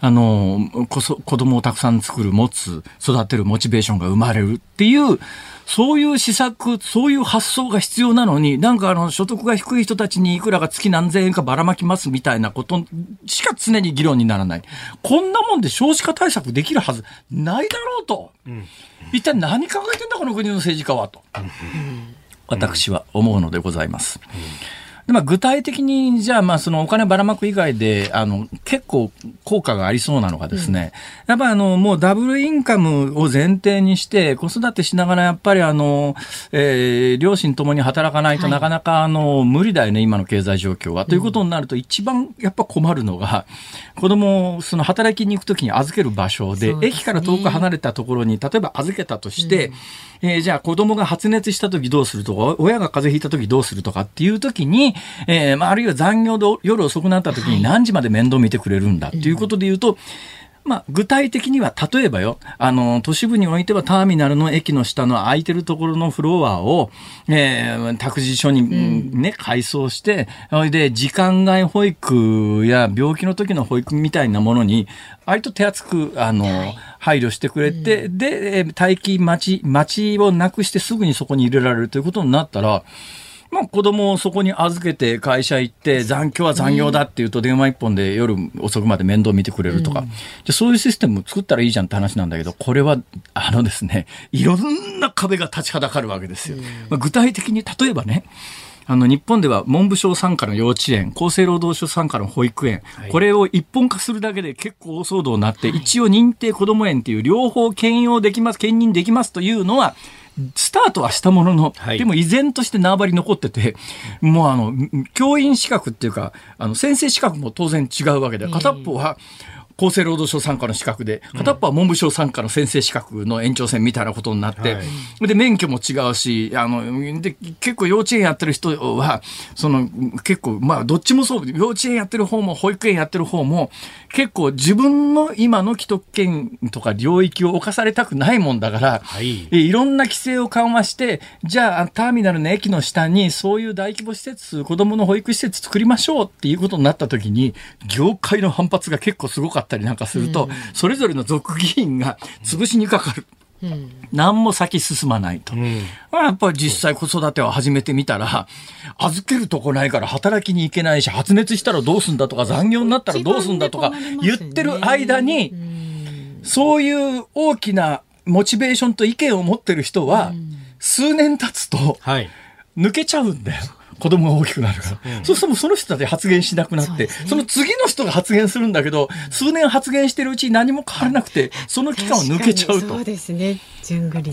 Speaker 4: あの、こそ、子供をたくさん作る、持つ、育てるモチベーションが生まれるっていう、そういう施策、そういう発想が必要なのに、なんかあの、所得が低い人たちにいくらが月何千円かばらまきますみたいなことしか常に議論にならない。こんなもんで少子化対策できるはずないだろうと。うん、一体何考えてんだこの国の政治家はと。うん私は思うのでございます。でまあ、具体的に、じゃあ、まあ、そのお金ばらまく以外で、あの、結構効果がありそうなのがですね、うん、やっぱあの、もうダブルインカムを前提にして、子育てしながら、やっぱりあの、えー、両親ともに働かないとなかなか、あの、無理だよね、今の経済状況は。ということになると、一番やっぱ困るのが、子供その働きに行くときに預ける場所で、ね、駅から遠く離れたところに、例えば預けたとして、うん、えー、じゃあ子供が発熱したときどうするとか、親が風邪ひいたときどうするとかっていうときに、えー、まあ、あるいは残業で夜遅くなったときに何時まで面倒見てくれるんだっていうことで言うと、まあ、具体的には例えばよあの都市部においてはターミナルの駅の下の空いてるところのフロアを、えー、託児所に、ね、改装してで時間外保育や病気の時の保育みたいなものに割と手厚くあの、はい配慮してくれて、うん、で、待機待ち、待ちをなくしてすぐにそこに入れられるということになったら、まあ、子供をそこに預けて会社行って残業は残業だって言うと電話一本で夜遅くまで面倒見てくれるとか、うん、じゃそういうシステム作ったらいいじゃんって話なんだけどこれはあのですねいろんな壁が立ちはだかるわけですよ。まあ、具体的に例えばねあの日本では文部省傘下の幼稚園厚生労働省傘下の保育園、はい、これを一本化するだけで結構大騒動になって、はい、一応認定こども園っていう両方兼用できます兼任できますというのはスタートはしたものの、はい、でも依然として縄張り残ってて、もうあの、教員資格っていうか、あの、先生資格も当然違うわけで、片っぽは、厚生労働省参加の資格で、片っ端は文部省参加の先生資格の延長線みたいなことになって、はい、で、免許も違うし、あの、で、結構幼稚園やってる人は、その、結構、まあ、どっちもそう、幼稚園やってる方も保育園やってる方も、結構自分の今の既得権とか領域を侵されたくないもんだから、はい、いろんな規制を緩和して、じゃあ、ターミナルの駅の下に、そういう大規模施設、子供の保育施設作りましょうっていうことになった時に、業界の反発が結構すごかった。ったりなんかすると、それぞれの族議員が潰しにかかる。うん、何も先進まないと。うん、やっぱり実際子育てを始めてみたら、預けるとこないから働きに行けないし、発熱したらどうすんだとか、残業になったらどうすんだとか、言ってる間に、そういう大きなモチベーションと意見を持ってる人は、数年経つと、抜けちゃうんだよ。はい子供が大きくなるから、そもそうするとその人て発言しなくなって、そ、ね,、の次の人が発言するんだけど数年発言してるうちに何も変わらなくてその期間を抜けちゃうとそ
Speaker 5: うですね、ね、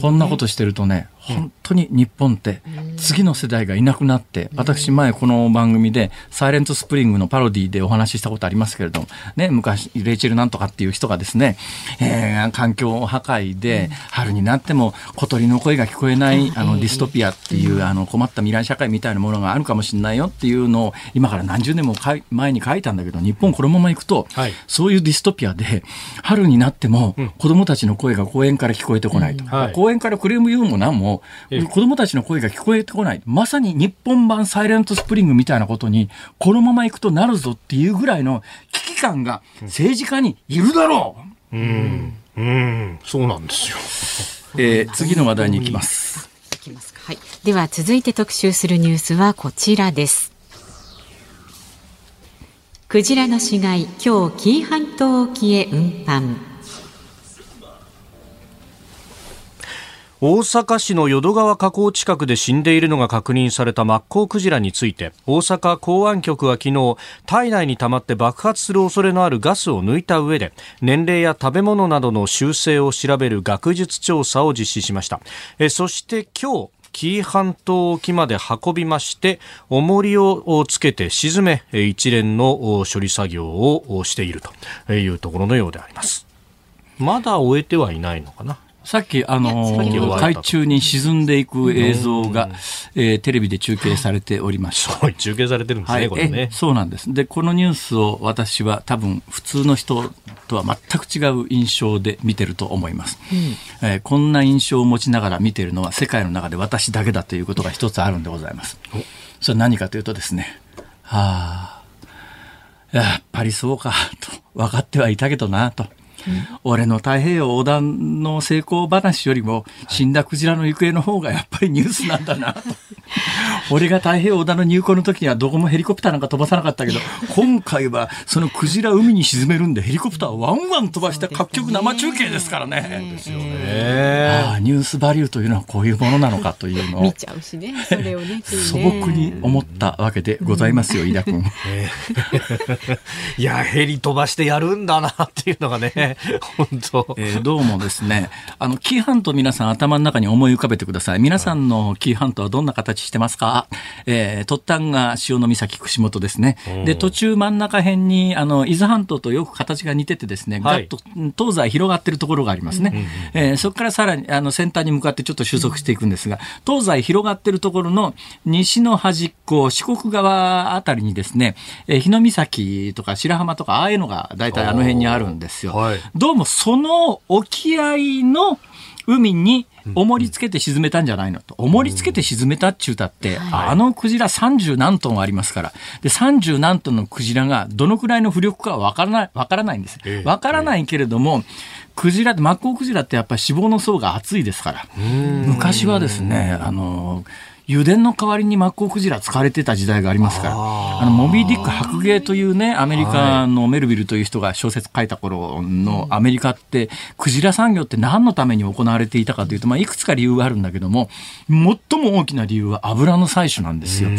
Speaker 4: こんなことしてるとね本当に日本って次の世代がいなくなって、私前この番組で、サイレントスプリングのパロディでお話ししたことありますけれども、ね、昔、レイチェルなんとかっていう人がですね、えー、環境破壊で、春になっても小鳥の声が聞こえない、あの、ディストピアっていう、あの、困った未来社会みたいなものがあるかもしれないよっていうのを、今から何十年も前に書いたんだけど、日本このまま行くと、はい、そういうディストピアで、春になっても子供たちの声が公園から聞こえてこないと。はい、公園からクレーム言うも何も、子供たちの声が聞こえてこない。まさに日本版サイレントスプリングみたいなことに、このまま行くとなるぞっていうぐらいの危機感が政治家にいるだろ
Speaker 6: う、うん、うん、そうなんですよ。
Speaker 4: えー、次の話題に行きます。
Speaker 5: いきますか。はい。では続いて特集するニュースはこちらです。クジラの死骸、今日紀伊半島沖へ運搬。
Speaker 7: 大阪市の淀川河口近くで死んでいるのが確認されたマッコウクジラについて大阪港湾局は昨日体内に溜まって爆発する恐れのあるガスを抜いた上で年齢や食べ物などの習性を調べる学術調査を実施しましたえそして今日紀伊半島沖まで運びまして重りをつけて沈め一連の処理作業をしているというところのようでありますまだ終えてはいないのかな
Speaker 4: さっき、あのー、海中に沈んでいく映像が、えー、テレビで中継されておりました。中継さ
Speaker 6: れてるんですね、
Speaker 4: はい、これね。そうなんです。で、このニュースを私は多分、普通の人とは全く違う印象で見てると思います。うん、えー、こんな印象を持ちながら見てるのは、世界の中で私だけだということが一つあるんでございます。それは何かというとですね、はあ、やっぱりそうか、と。分かってはいたけどな、と。俺の太平洋横断の成功話よりも死んだクジラの行方の方がやっぱりニュースなんだなと 俺が太平洋横断の入港の時にはどこもヘリコプターなんか飛ばさなかったけど今回はそのクジラ海に沈めるんでヘリコプターワンワン飛ばして各局生中継ですからね。ああニュースバリューというのはこういうものなのかというのを
Speaker 5: 素
Speaker 4: 朴に思ったわけでございますよ、飯田君。
Speaker 6: いやヘリ飛ばしてやるんだなっていうのがね 本当。え
Speaker 4: ー、どうもですね、あの、紀伊半島皆さん頭の中に思い浮かべてください。皆さんの紀伊半島はどんな形してますか、えー、突端が潮岬串本ですね。で、途中真ん中辺に、あの、伊豆半島とよく形が似ててですね、はい、ガッと東西広がってるところがありますね。うんえー、そこからさらに、あの、先端に向かってちょっと収束していくんですが、東西広がってるところの西の端っこ、四国側あたりにですね、えー、日御岬とか白浜とか、ああいうのが大体あの辺にあるんですよ。はい、どうもその沖合の海に重りつけて沈めたんじゃないのと。重りつけて沈めたっちゅうたって、あのクジラ30何トンありますから。で、30何トンのクジラがどのくらいの浮力かわからない、わからないんです。わからないけれども、クジラって、マッコウクジラってやっぱり脂肪の層が厚いですから。昔はですね、あの油田の代わりにマッコウクジラ使われてた時代がありますから、あの、モビーディック白鯨というね、アメリカのメルビルという人が小説書いた頃のアメリカって、クジラ産業って何のために行われていたかというと、まあ、いくつか理由があるんだけども、最も大きな理由は油の採取なんですよ。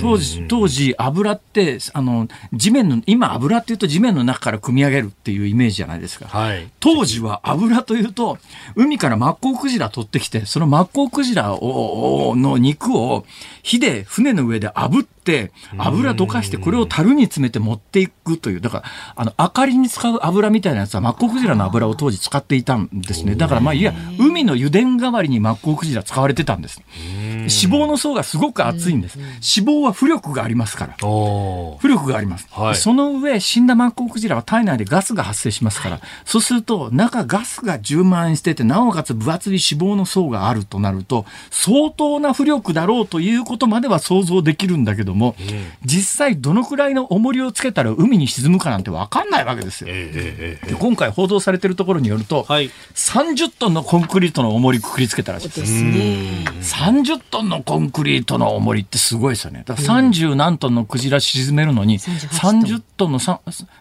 Speaker 4: 当時、当時、油って、あの、地面の、今油っていうと地面の中から組み上げるっていうイメージじゃないですか。はい、当時は油というと、海からマッコウクジラ取ってきて、そのマッコウクジラを、の肉をを火で船の上で炙って油溶かしてこれを樽に詰めて持っていくというだからあの明かりに使う油みたいなやつはマッコウクジラの油を当時使っていたんですねだからまあいや海の油田代わりにマッコウクジラ使われてたんです脂肪の層がすごく厚いんです脂肪は浮力がありますから浮力があります、はい、その上死んだマッコウクジラは体内でガスが発生しますから、はい、そうすると中ガスが充満しててなおかつ分厚い脂肪の層があるとなると相当な浮力だだろうということまでは想像できるんだけども、えー、実際どのくらいの重りをつけたら海に沈むかなんて分かんないわけですよ。えー、で今回報道されてるところによると、はい、30トンのコンクリートの重りくくりつけたらしいです。です30トンのコンクリートの重りってすごいですよね。だから30何トンのクジラ沈めるのに、30トンの3、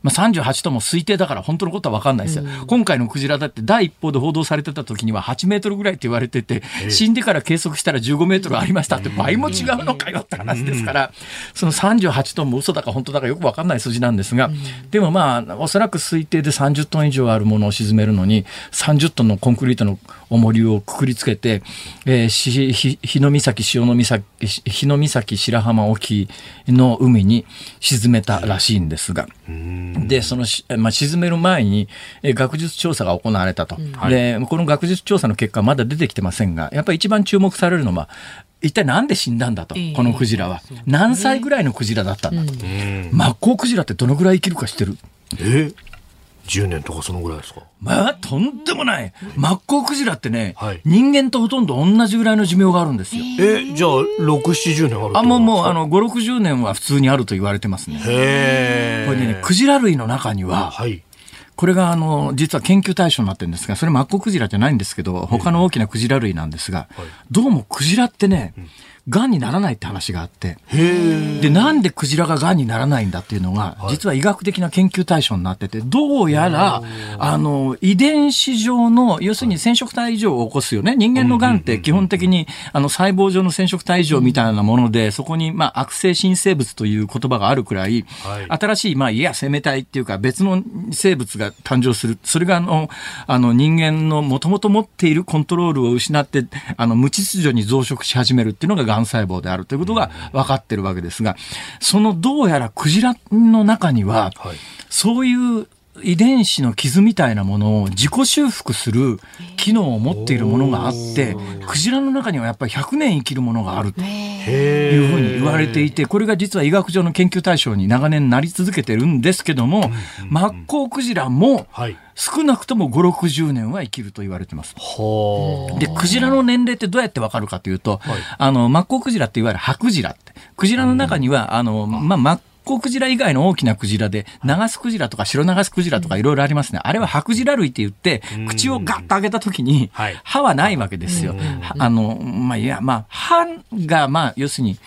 Speaker 4: まあ、38トンも推定だから本当のことは分かんないですよ。今回のクジラだって第一報で報道されてた時には8メートルぐらいって言われてて、死んでから計測したら15メートルありましただって倍も違うのかよって話ですから、その38トンも嘘だか本当だかよく分かんない数字なんですが、でもまあ、おそらく推定で30トン以上あるものを沈めるのに、30トンのコンクリートの重りをくくりつけて、えー、ひ日の岬、潮の岬、日の岬白浜沖の海に沈めたらしいんですが、で、その、まあ、沈める前に、え学術調査が行われたと、うん、で、この学術調査の結果、まだ出てきてませんが、やっぱり一番注目されるのは、一体なんで死んだんだと、このクジラは。何歳ぐらいのクジラだったんだと。マッコウクジラってどのぐらい生きるか知ってる
Speaker 6: え10年とかそのぐらいですか
Speaker 4: まあ、とんでもない。マッコウクジラってね、はい、人間とほとんど同じぐらいの寿命があるんですよ。
Speaker 6: え、じゃあ、6、70年あ
Speaker 4: るあ、もう、もう、あの、5、60年は普通にあると言われてますね。
Speaker 6: へ
Speaker 4: これね、クジラ類の中には、はい、これがあの実は研究対象になってるんですがそれマッコクジラじゃないんですけど他の大きなクジラ類なんですが、どうもクジラってね、うんがんにならないって話があってでなんでクジラががんにならないんだっていうのが、は実は医学的な研究対象になっててどうやらあの遺伝子上の要するに染色体異常を起こすよね人間のがんって基本的にあの細胞上の染色体異常みたいなものでそこに、まあ、悪性新生物という言葉があるくらい、新しい、まあ、いや生命体っていうか別の生物が誕生するそれがあのあの人間のもともと持っているコントロールを失ってあの無秩序に増殖し始めるっていうのががん細胞であるということが分かってるわけですが、そのどうやらクジラの中には、そういう遺伝子の傷みたいなものを自己修復する機能を持っているものがあってクジラの中にはやっぱり100年生きるものがあるというふうに言われていてこれが実は医学上の研究対象に長年なり続けてるんですけども、マッコウクジラも少なくとも5 6 0年は生きると言われてます。でクジラの年齢ってどうやってわかるかというと、はい、あのマッコウクジラっていわゆる白クジラってクジラの中には、うん、あのまあ、マッコウクジラ以外の大きなクジラで、流スクジラとか白流スクジラとかいろいろありますね。あれは白ジラ類って言って、口をガッと開けた時に、歯はないわけですよ。あの、まあ、いや、まあ、歯が、まあ、要するに、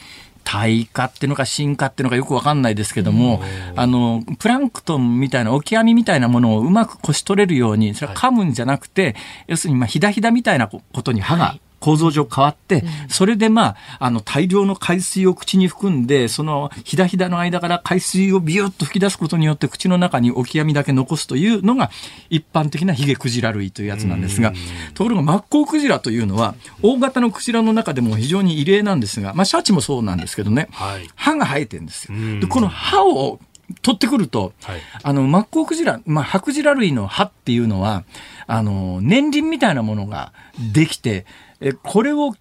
Speaker 4: 退化っていうのか進化っていうのかよくわかんないですけども、あの、プランクトンみたいな、オキアミみたいなものをうまくこし取れるように、それは噛むんじゃなくて、はい、要するに、まあ、ひだひだみたいなことに歯が構造上変わって、それでまあ、あの、大量の海水を口に含んで、その、ひだひだの間から海水をビューッと吹き出すことによって、口の中にオキアミだけ残すというのが、一般的なヒゲクジラ類というやつなんですが、ところが、マッコウクジラというのは、大型のクジラの中でも非常に異例なんですが、まあ、シャチもそうなんですけどね、歯が生えてるんですよ。この歯を取ってくると、あの、マッコウクジラ、まあ、ハクジラ類の歯っていうのは、あの、年輪みたいなものができて、えこれを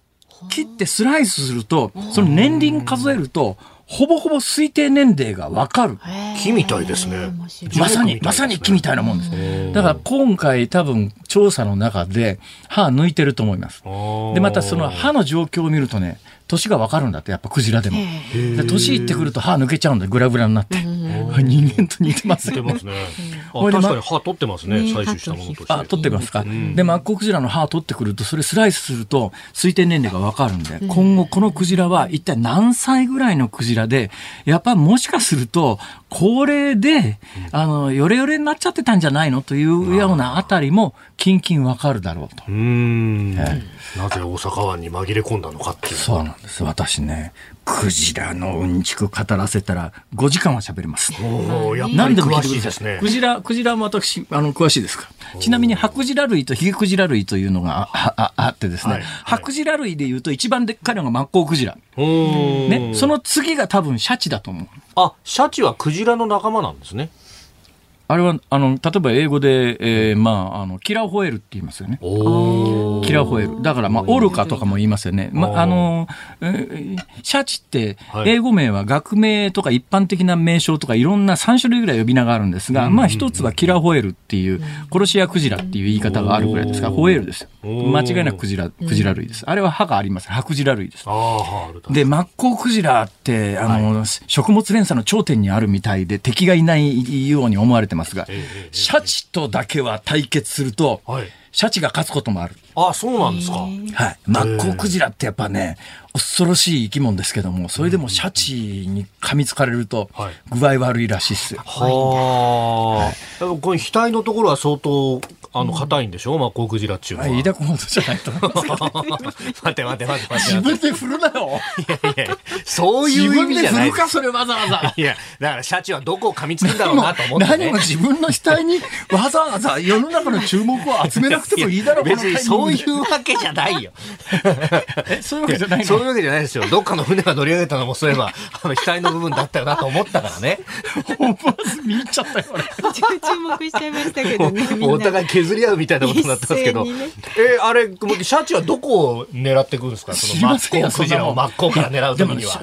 Speaker 4: 切ってスライスすると、その年輪数えると、ほぼほぼ推定年齢がわかる。
Speaker 6: 木みたいですね。
Speaker 4: まさに、まさに木みたいなもんです。だから今回多分調査の中で歯抜いてると思います。で、またその歯の状況を見るとね、年が分かるんだってやっぱクジラでも年いってくると歯抜けちゃうんでグラグラになって人間と似てますねます
Speaker 6: ね 確かに歯取ってますね採取したものとしてあ
Speaker 4: 取ってますか、でマッコクジラの歯取ってくるとそれスライスすると推定年齢が分かるんで、今後このクジラは一体何歳ぐらいのクジラでやっぱもしかすると高齢であのヨレヨレになっちゃってたんじゃないのというようなあたりもキンキン分かるだろうと
Speaker 6: うん、なぜ大阪湾に紛れ込んだのかっていう
Speaker 4: そうなんんです私ねクジラのうんちく語らせたら5時間は喋れます何でも聞いてください、ね、クジラクジラも私あの詳しいですかちなみにハクジラ類とヒゲクジラ類というのがあってですね、ハクジラ類でいうと一番でっかいのがマッコウクジラ、ね、その次が多分シャチだと思う
Speaker 6: あシャチはクジラの仲間なんですね
Speaker 4: あれはあの例えば英語で、えーまあ、あのキラホエルって言いますよね。キラホエル。だから、まあ、オルカとかも言いますよね。まあ、あの、シャチって英語名は学名とか一般的な名称とかいろんな3種類ぐらい呼び名があるんですが、まあ一つはキラホエルっていう殺し屋クジラっていう言い方があるぐらいですから、ホエルですよ。間違いなくクジラ、クジラ類です。あれは歯があります。歯クジラ類です。で、マッコウクジラって、あの、食物連鎖の頂点にあるみたいで敵がいないように思われてますが、シャチとだけは対決すると、シャチが勝つこともある。あ
Speaker 6: そうなんですか。はい。
Speaker 4: マッコウクジラってやっぱね、恐ろしい生き物ですけども、それでもシャチに噛みつかれると、具合悪いらしいっすよ。
Speaker 6: はい。はい、この額のところは相当あの硬いんでしょ、うん、マッコウクジラ中は。
Speaker 4: 飯田君じゃない
Speaker 6: と思い
Speaker 4: ますけ
Speaker 6: ど。待て待て待て待て。
Speaker 4: 自分で振るなよ。い
Speaker 6: やいや、そういう意味じゃない。自分で振るか、
Speaker 4: それわざわざ。
Speaker 6: いや、だからシャチはどこを噛みつくんだろうなと
Speaker 4: 思
Speaker 6: っ
Speaker 4: て、ね、何も自分の額にわざわざ世の中の注目を集めなくてもいいだろ
Speaker 6: う別にそういうわけじゃないよ。
Speaker 4: そういうわけじゃない
Speaker 6: そういうわけじゃないですよ。どっかの船が乗り上げたのもそういえば、あの額の部分だったよなと思ったからね。
Speaker 4: 思わず見入っちゃったよ、俺。
Speaker 5: 注目しちゃいましたけどね。
Speaker 6: お
Speaker 5: 互
Speaker 6: い削譲り合うみたいなことになってますけど、ね、えー、あれ、シャチはどこを狙っていくんですか その真っ向筋を真っ向から狙うためには。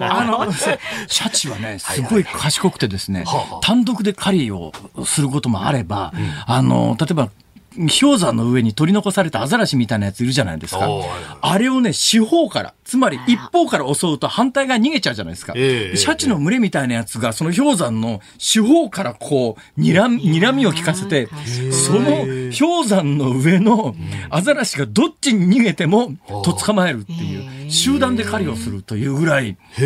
Speaker 6: あ
Speaker 4: の、シャチはね、すごい賢くてですね、はいはい、単独で狩りをすることもあれば、うん、あの、例えば氷山の上に取り残されたアザラシみたいなやついるじゃないですか。あれをね、四方から、つまり一方から襲うと反対側逃げちゃうじゃないですか。えー、シャチの群れみたいなやつが、その氷山の四方からこう、み、睨みを効かせて、その氷山の上のアザラシがどっちに逃げても、と捕まえるっていう。集団で狩りをするというぐらい、実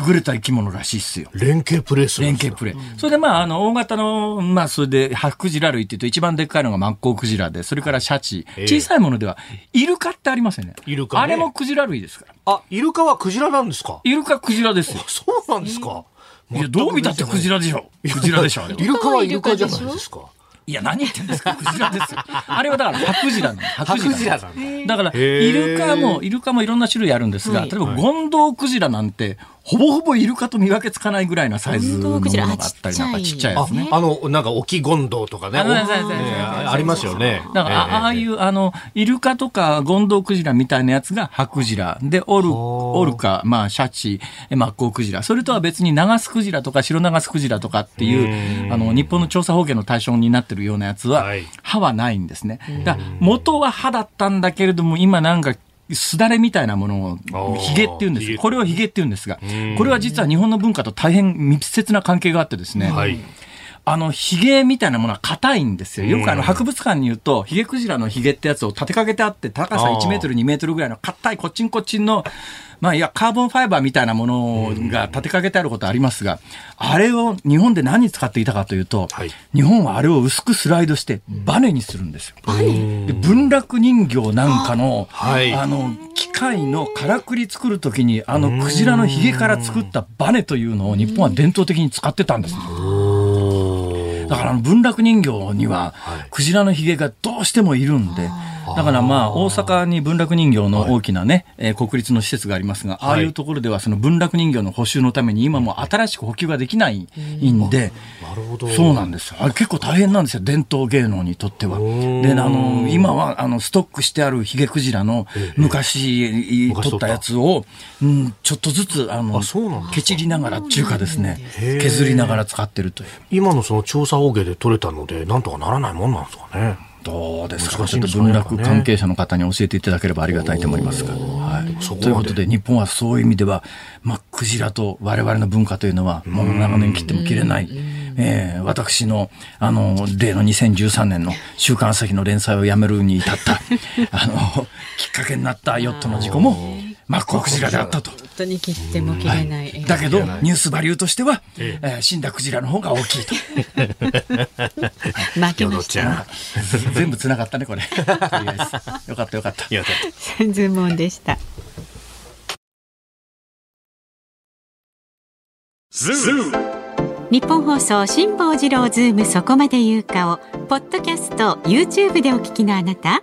Speaker 4: は優れた生き物らしいっすよ。
Speaker 6: 連携プレ
Speaker 4: ー
Speaker 6: す
Speaker 4: る連携プレー。うん、それでまあ、あの、大型の、まあ、それで、ハクジラ類っていうと一番でっかいのがマッコウクジラで、それからシャチ。小さいものでは、イルカってありますよね。イルカ、ね、あれもクジラ類ですから。
Speaker 6: あ、イルカはクジラなんですか
Speaker 4: イルカクジラですよ。
Speaker 6: そうなんですか、いや、
Speaker 4: どう見たってクジラでしょ。クジラでしょ、
Speaker 6: イルカはイルカじゃないですか。
Speaker 4: いや何言ってんですかクジラですよあれはだからハクジラハ
Speaker 6: クジラだ
Speaker 4: からイルカもイルカもいろんな種類あるんですが、例えばゴンドウクジラなんてほぼほぼイルカと見分けつかないぐらいなサイズのものがあったりなん
Speaker 6: か
Speaker 4: ちっちゃいですね。
Speaker 6: あのなんか沖ゴンドウとかね、ありますよね。んかあ
Speaker 4: あいうあのイルカとかゴンドウクジラみたいなやつがハクジラでオルオルカまあシャチマッコウクジラそれとは別に長スクジラとか白長スクジラとかっていうあの日本の調査保険の対象になってるようなやつは、歯はないんですね。だ元は歯だったんだけれども今なんかすだれみたいなものを、ヒゲって言うんです。これをヒゲって言うんですが、これは実は日本の文化と大変密接な関係があってですね、はいあの、ヒゲみたいなものは硬いんですよ。よくあの、博物館に言うと、ヒゲクジラのヒゲってやつを立てかけてあって、高さ1メートル、2メートルぐらいの硬い、こっちんこっちんの、まあ、いや、カーボンファイバーみたいなものが立てかけてあることありますが、あれを日本で何に使っていたかというと、はい、日本はあれを薄くスライドしてバネにするんですよ。で文楽人形なんかの、はい、あの、機械のからくり作るときに、あの、クジラのヒゲから作ったバネというのを日本は伝統的に使ってたんです。だから、文楽人形には、クジラのヒゲがどうしてもいるんで、はいだからまあ大阪に文楽人形の大きなね、はえ国立の施設がありますが、ああいうところではその文楽人形の補修のために今も新しく補給ができないんで、なるほどそうなんですあれ結構大変なんですよ伝統芸能にとっては。であの今はあのストックしてあるヒゲクジラの昔、取ったやつを、うん、ちょっとずつあのけちりながらっていうかですね削りながら使ってるという。
Speaker 6: 今のその調査方芸で取れたのでなんとかならないもんなんですかね。ど
Speaker 4: うですか、ちょっと文楽関係者の方に教えていただければありがたいと思いますが。はい、ということで、日本はそういう意味では、まあ、クジラと我々の文化というのは、もう長年切っても切れない。えー、私の、あの、例の2013年の週刊朝日の連載をやめるに至った、あの、きっかけになったヨットの事故も、マッコウクジラであったと。本
Speaker 5: 当に切っても切れ
Speaker 4: な
Speaker 5: い、
Speaker 4: はい、だけど、ニュースバリューとしては、ええー、死んだクジラの方が大きい
Speaker 5: と。負けました。全部つ
Speaker 4: ながったね、これ。よかったよかった。よかっ
Speaker 5: た。
Speaker 4: ズモ
Speaker 5: でした。ズー日本放送辛坊治郎ズームそこまで言うかをポッドキャスト YouTube でお聞きのあなた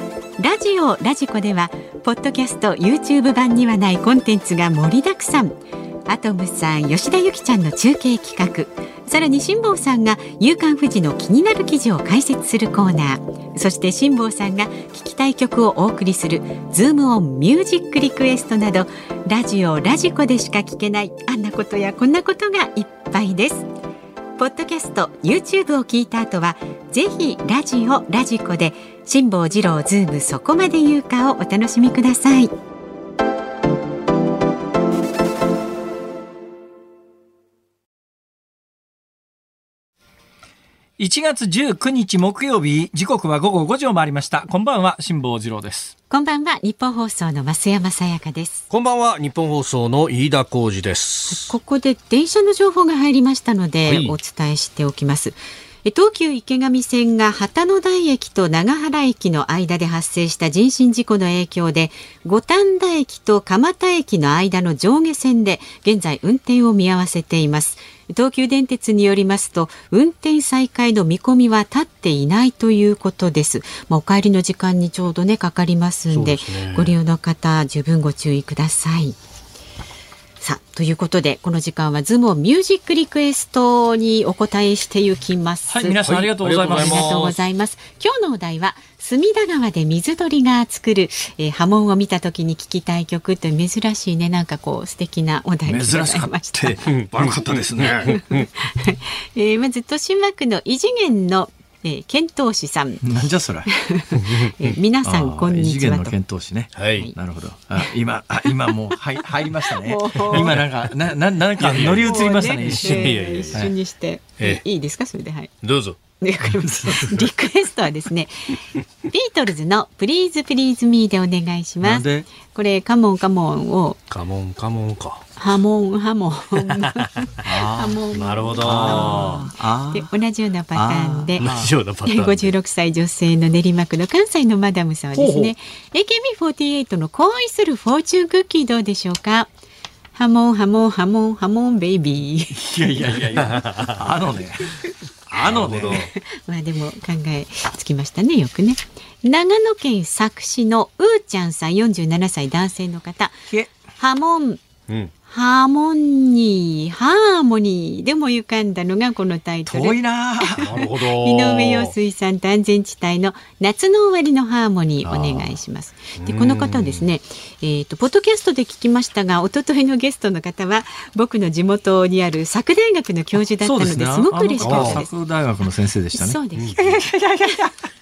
Speaker 5: ラジオラジコではポッドキャスト YouTube 版にはないコンテンツが盛りだくさんアトムさん吉田由紀ちゃんの中継企画さらに辛坊さんが「夕刊富士」の気になる記事を解説するコーナーそして辛坊さんが聴きたい曲をお送りする「ズームオンミュージックリクエスト」などラジオラジコでしか聞けないあんなことやこんなことがいっぱいです。ポッドキャスト YouTube を聞いた後はぜひラジオラジコで「辛坊治郎ズームそこまで言うかをお楽しみください
Speaker 8: 一月十九日木曜日時刻は午後五時を回りましたこんばんは辛坊治郎です
Speaker 5: こんばんは日本放送の増山さやかです
Speaker 6: こんばんは日本放送の飯田浩司です
Speaker 5: ここで電車の情報が入りましたので、はい、お伝えしておきます東急池上線が旗の台駅と長原駅の間で発生した人身事故の影響で五反田駅と蒲田駅の間の上下線で現在運転を見合わせています東急電鉄によりますと運転再開の見込みは立っていないということです、まあ、お帰りの時間にちょうどねかかりますんで、ね、ご利用の方十分ご注意くださいさあということでこの時間はズームをミュージックリクエストにお答えしていきます。
Speaker 8: はい皆さん
Speaker 5: ありがとうございます。ありがとうございます。今日のお題は隅田川で水鳥が作る、えー、波紋を見た時に聞きたい曲という珍しいねなんかこう素敵なお題でご
Speaker 6: ざいました。珍しかったですね。
Speaker 5: えー、まず豊島区の異次元のえー、検討士さん。
Speaker 6: なんじゃそれ。
Speaker 5: えー、皆さんこんに
Speaker 6: ちは検討士ね。はい。なるほど。あ今あ今もうはい入りましたね。今なんかなななんか乗り移りましたね。ね一
Speaker 5: 瞬にして、ええ、いいですかそれではい。
Speaker 6: どうぞ。リ
Speaker 5: クエストはですねビートルズの「プリーズプリーズミーでお願いしますこれ「カモンカモン」を「
Speaker 6: カモンカモン」か。
Speaker 5: ハ
Speaker 6: モ
Speaker 5: ンハモン。ハ
Speaker 6: モン。なるほど。
Speaker 5: で
Speaker 6: 同じようなパター
Speaker 5: ンで、五十六歳女性の練馬区の関西のマダムさんはですね、AKB48 の恋するフォーチュンクッキーどうでしょうか。ハモンハモンハモンハモンベイビ
Speaker 6: ー。いやいやいやいや。あのね。あのね。
Speaker 5: まあでも考えつきましたねよくね。長野県佐久市のうーちゃんさん47歳男性の方。ハモうんハーモニー、ハーモニーでも浮かんだのがこのタイトル。
Speaker 6: 遠いな。なるほど。井
Speaker 5: 上陽水さんと安全地帯の夏の終わりのハーモニーお願いします。で、この方ですね、えっ、ー、と、ポッドキャストで聞きましたが、一昨日のゲストの方は、僕の地元にある佐久大学の教授だったので、すすごく嬉しかったです。す
Speaker 6: ね、
Speaker 5: 大
Speaker 6: 学の先生でしたね。
Speaker 5: そうです。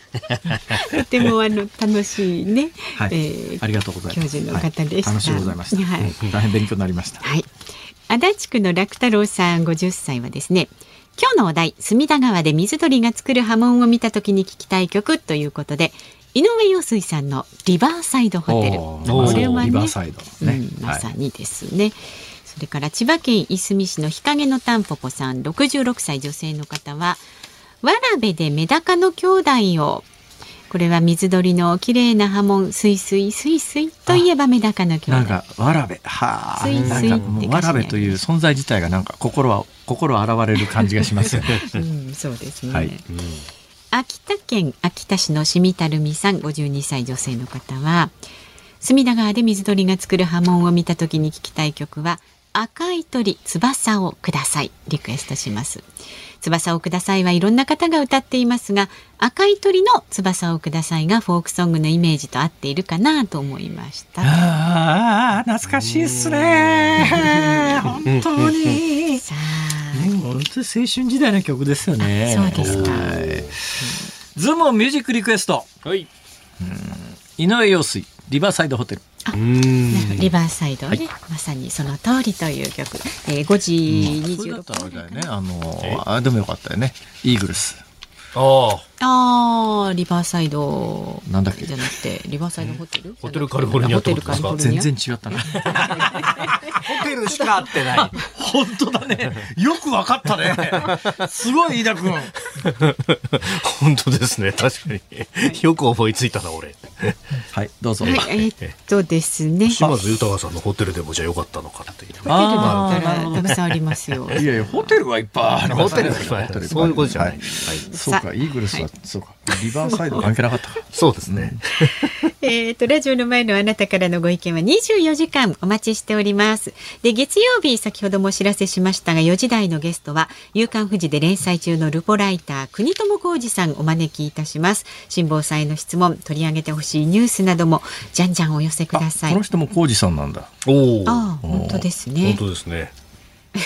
Speaker 5: とても
Speaker 6: あ
Speaker 5: の楽しいね、はい、えー、ありがとうございます教授の方でし
Speaker 6: た、はい、楽しいございました、はい、大変勉強になりました、はい、
Speaker 5: 足立区の楽太郎さん50歳はですね今日のお題隅田川で水鳥が作る波紋を見たときに聞きたい曲ということで井上陽水さんのリバーサイドホテルこ
Speaker 6: れはね、ね、う
Speaker 5: ん、まさにですね、はい、それから千葉県いすみ市の日陰のたんぽぽさん66歳女性の方は「わらべでメダカの兄弟を。これは水鳥の綺麗な波紋、すいすいすいすいといえばメダカの兄
Speaker 6: 弟。なんかわらべ、はあ、すいすいってわらべという存在自体がなんか心は心現れる感じがします、ね、
Speaker 5: うん、そうですね。はい、うん秋田県秋田市のしみたるみさん52歳女性の方は隅田川で水鳥が作る波紋を見た時に聞きたい曲は赤い鳥翼をくださいリクエストします翼をくださいはいろんな方が歌っていますが、赤い鳥の翼をくださいがフォークソングのイメージと合っているかなと思いました。
Speaker 6: ああ、懐かしいっすね。本当に。さあ、ね、本当青春時代の曲ですよね。
Speaker 5: そうで
Speaker 6: すか。ズームミュージックリクエスト。はい。井上陽水。リバーサイドホテル。
Speaker 5: リバーサイドね、はい、まさにその通りという曲。えー、5
Speaker 6: 時26分、うね。あのー、あでもよかったよね。イーグルス。
Speaker 5: ああ。ああ、リバーサイド。
Speaker 6: なんだっけじゃ
Speaker 5: な
Speaker 6: く
Speaker 5: て、リバー
Speaker 6: サイドホテルホテルカリフォルニアってこと
Speaker 4: ですか全然
Speaker 6: 違
Speaker 4: ったな。
Speaker 6: ホテルしか合ってない。本当だね。よくわかったね。すごい、飯田君。本当ですね。確かに。よく思いついたな、俺。はい、どうぞ。はい、えー、っとですね。島津豊さんのホテルでもじゃあよかったのか
Speaker 5: っていう。ホテルだたくさんありま
Speaker 4: すよ。いやいや、ホテルはいっぱいある。ホテルはいっぱい。ある。そういうことじゃない。そうか、イ
Speaker 6: ーグルスそうかリバーサイド関係なかったか
Speaker 4: そうですね、
Speaker 5: えっとラジオの前のあなたからのご意見は24時間お待ちしておりますで月曜日先ほどもお知らせしましたが4時台のゲストは夕刊富士で連載中のルポライター国友浩二さんお招きいたします辛抱祭の質問取り上げてほしいニュースなどもじゃんじゃんお寄せください
Speaker 6: この人も浩二さんなんだ
Speaker 5: おおああ、本当ですね
Speaker 6: 本当ですね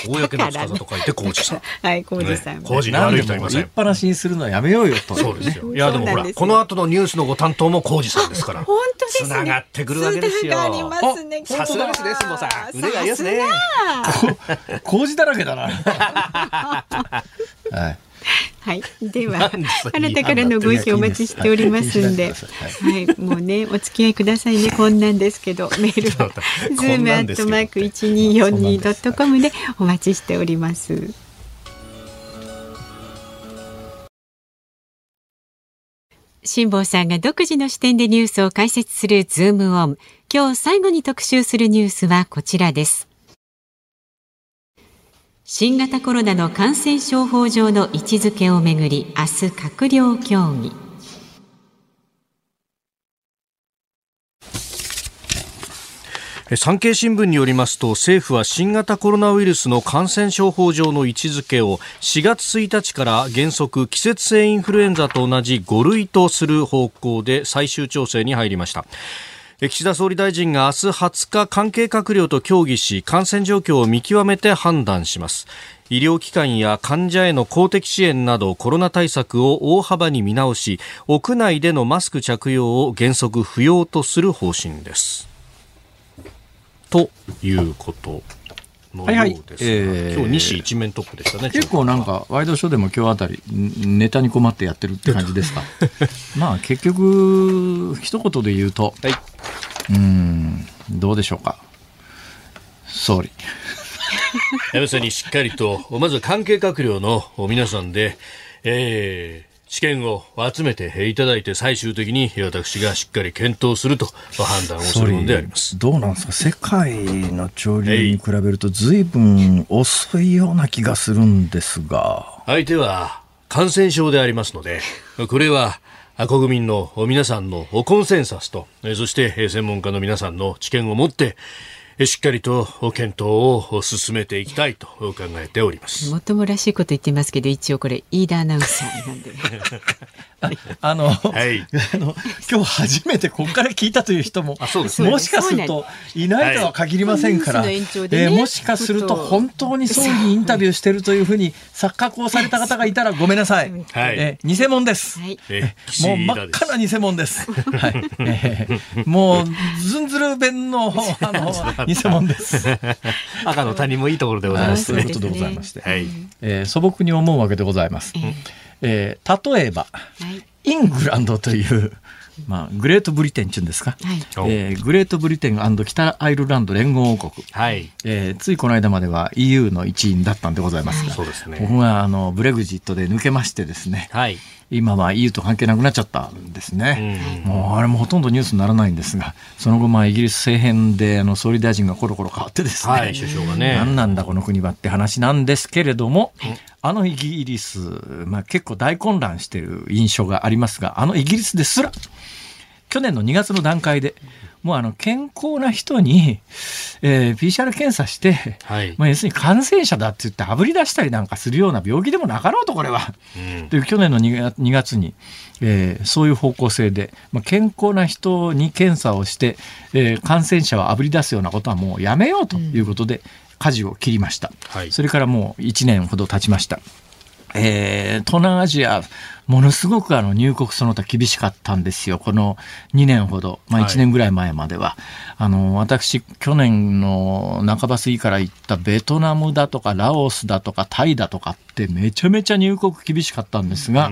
Speaker 6: 公の司と書いて
Speaker 5: 工
Speaker 6: 事さん。
Speaker 5: はい、工事さん。工事
Speaker 4: 悪
Speaker 6: い人
Speaker 4: いません。言っぱなしにするのはやめようよ
Speaker 6: と。そうですよ。いやでもほらこの後のニュースのご担当も工事さんですから。
Speaker 5: 本当ですね。繋がってくるわけで
Speaker 6: すよ。さすがですね、もさ
Speaker 5: ん。腕がいいですね。
Speaker 6: 工事だらけだな。は
Speaker 5: い。はい、では、あなたからのご意見お待ちしておりますんで。はい、もうね、お付き合いくださいね、こんなんですけど、メールは。ズームアットマーク一二四二ドットコムで、お待ちしております。辛坊さんが独自の視点でニュースを解説するズームオン。今日最後に特集するニュースはこちらです。新型コロナの感染症法上の位置づけをめぐり明日閣僚協議
Speaker 8: 産経新聞によりますと政府は新型コロナウイルスの感染症法上の位置づけを4月1日から原則季節性インフルエンザと同じ5類とする方向で最終調整に入りました岸田総理大臣が明日20日関係閣僚と協議し感染状況を見極めて判断します医療機関や患者への公的支援などコロナ対策を大幅に見直し屋内でのマスク着用を原則不要とする方針ですということはいはえ今日西一面トップでしたね。
Speaker 6: 結構なんかワイドショーでも今日あたりネタに困ってやってるって感じですか。まあ結局一言で言うと、はい、うんどうでしょうか。総理。
Speaker 9: ま さにしっかりとまず関係閣僚の皆さんで。えー試験を集めていただいて、最終的に私がしっかり検討すると判断をするのであります
Speaker 6: どうなんですか、世界の潮流に比べると、ずいぶん遅いような気がするんですが。
Speaker 9: 相手は感染症でありますので、これは国民の皆さんのコンセンサスと、そして専門家の皆さんの知見を持って、しっかりと検討を進めていきたいと考えております。
Speaker 5: もっともらしいこと言ってますけど、一応これ、飯田アナウンサーなんで。あ
Speaker 4: の、はい、あの、今日初めてここから聞いたという人も、もしかするといないとは限りませんから、はい、えー、もしかすると本当に総理インタビューしてるというふうに錯覚をされた方がいたらごめんなさい。はい、えー、偽物です。はい、えもう真っ赤な偽物です。はい、えー、もう、ずんずる弁の、あの、偽物です。
Speaker 6: 赤の他人もいいところでございます。
Speaker 4: ということでございまして、はい、えー、素朴に思うわけでございます。えー、例えば、イングランドという。まあ、グレートブリテンっていうんですか、はい、えー、グレートブリテン北アイルランド連合王国、はいえー、ついこの間までは EU の一員だったんでございますが、はい、そうですね、僕があのブレグジットで抜けましてですね、はい今は EU と関係なくなっちゃったんですね、うん、もうあれもほとんどニュースにならないんですが、その後、まあ、イギリス政変であの総理大臣がコロコロ変わってですね、はい、首相がね何なんだ、この国はって話なんですけれども、あのイギリス、まあ、結構大混乱してる印象がありますが、あのイギリスですら、去年の2月の段階で、もうあの健康な人に、えー、PCR 検査して、はい、まあ、要するに感染者だって言ってあぶり出したりなんかするような病気でもなかろうとこれは。うん、去年の2月に、えー、そういう方向性で、まあ、健康な人に検査をして、えー、感染者をあぶり出すようなことはもうやめようということで、うん、舵を切りました、はい、それからもう1年ほど経ちました。えー、東南アジア、ものすごくあの入国その他厳しかったんですよ。この2年ほど、まあ1年ぐらい前までは。はい、あの、私、去年の半ば過ぎから行ったベトナムだとかラオスだとかタイだとかってめちゃめちゃ入国厳しかったんですが、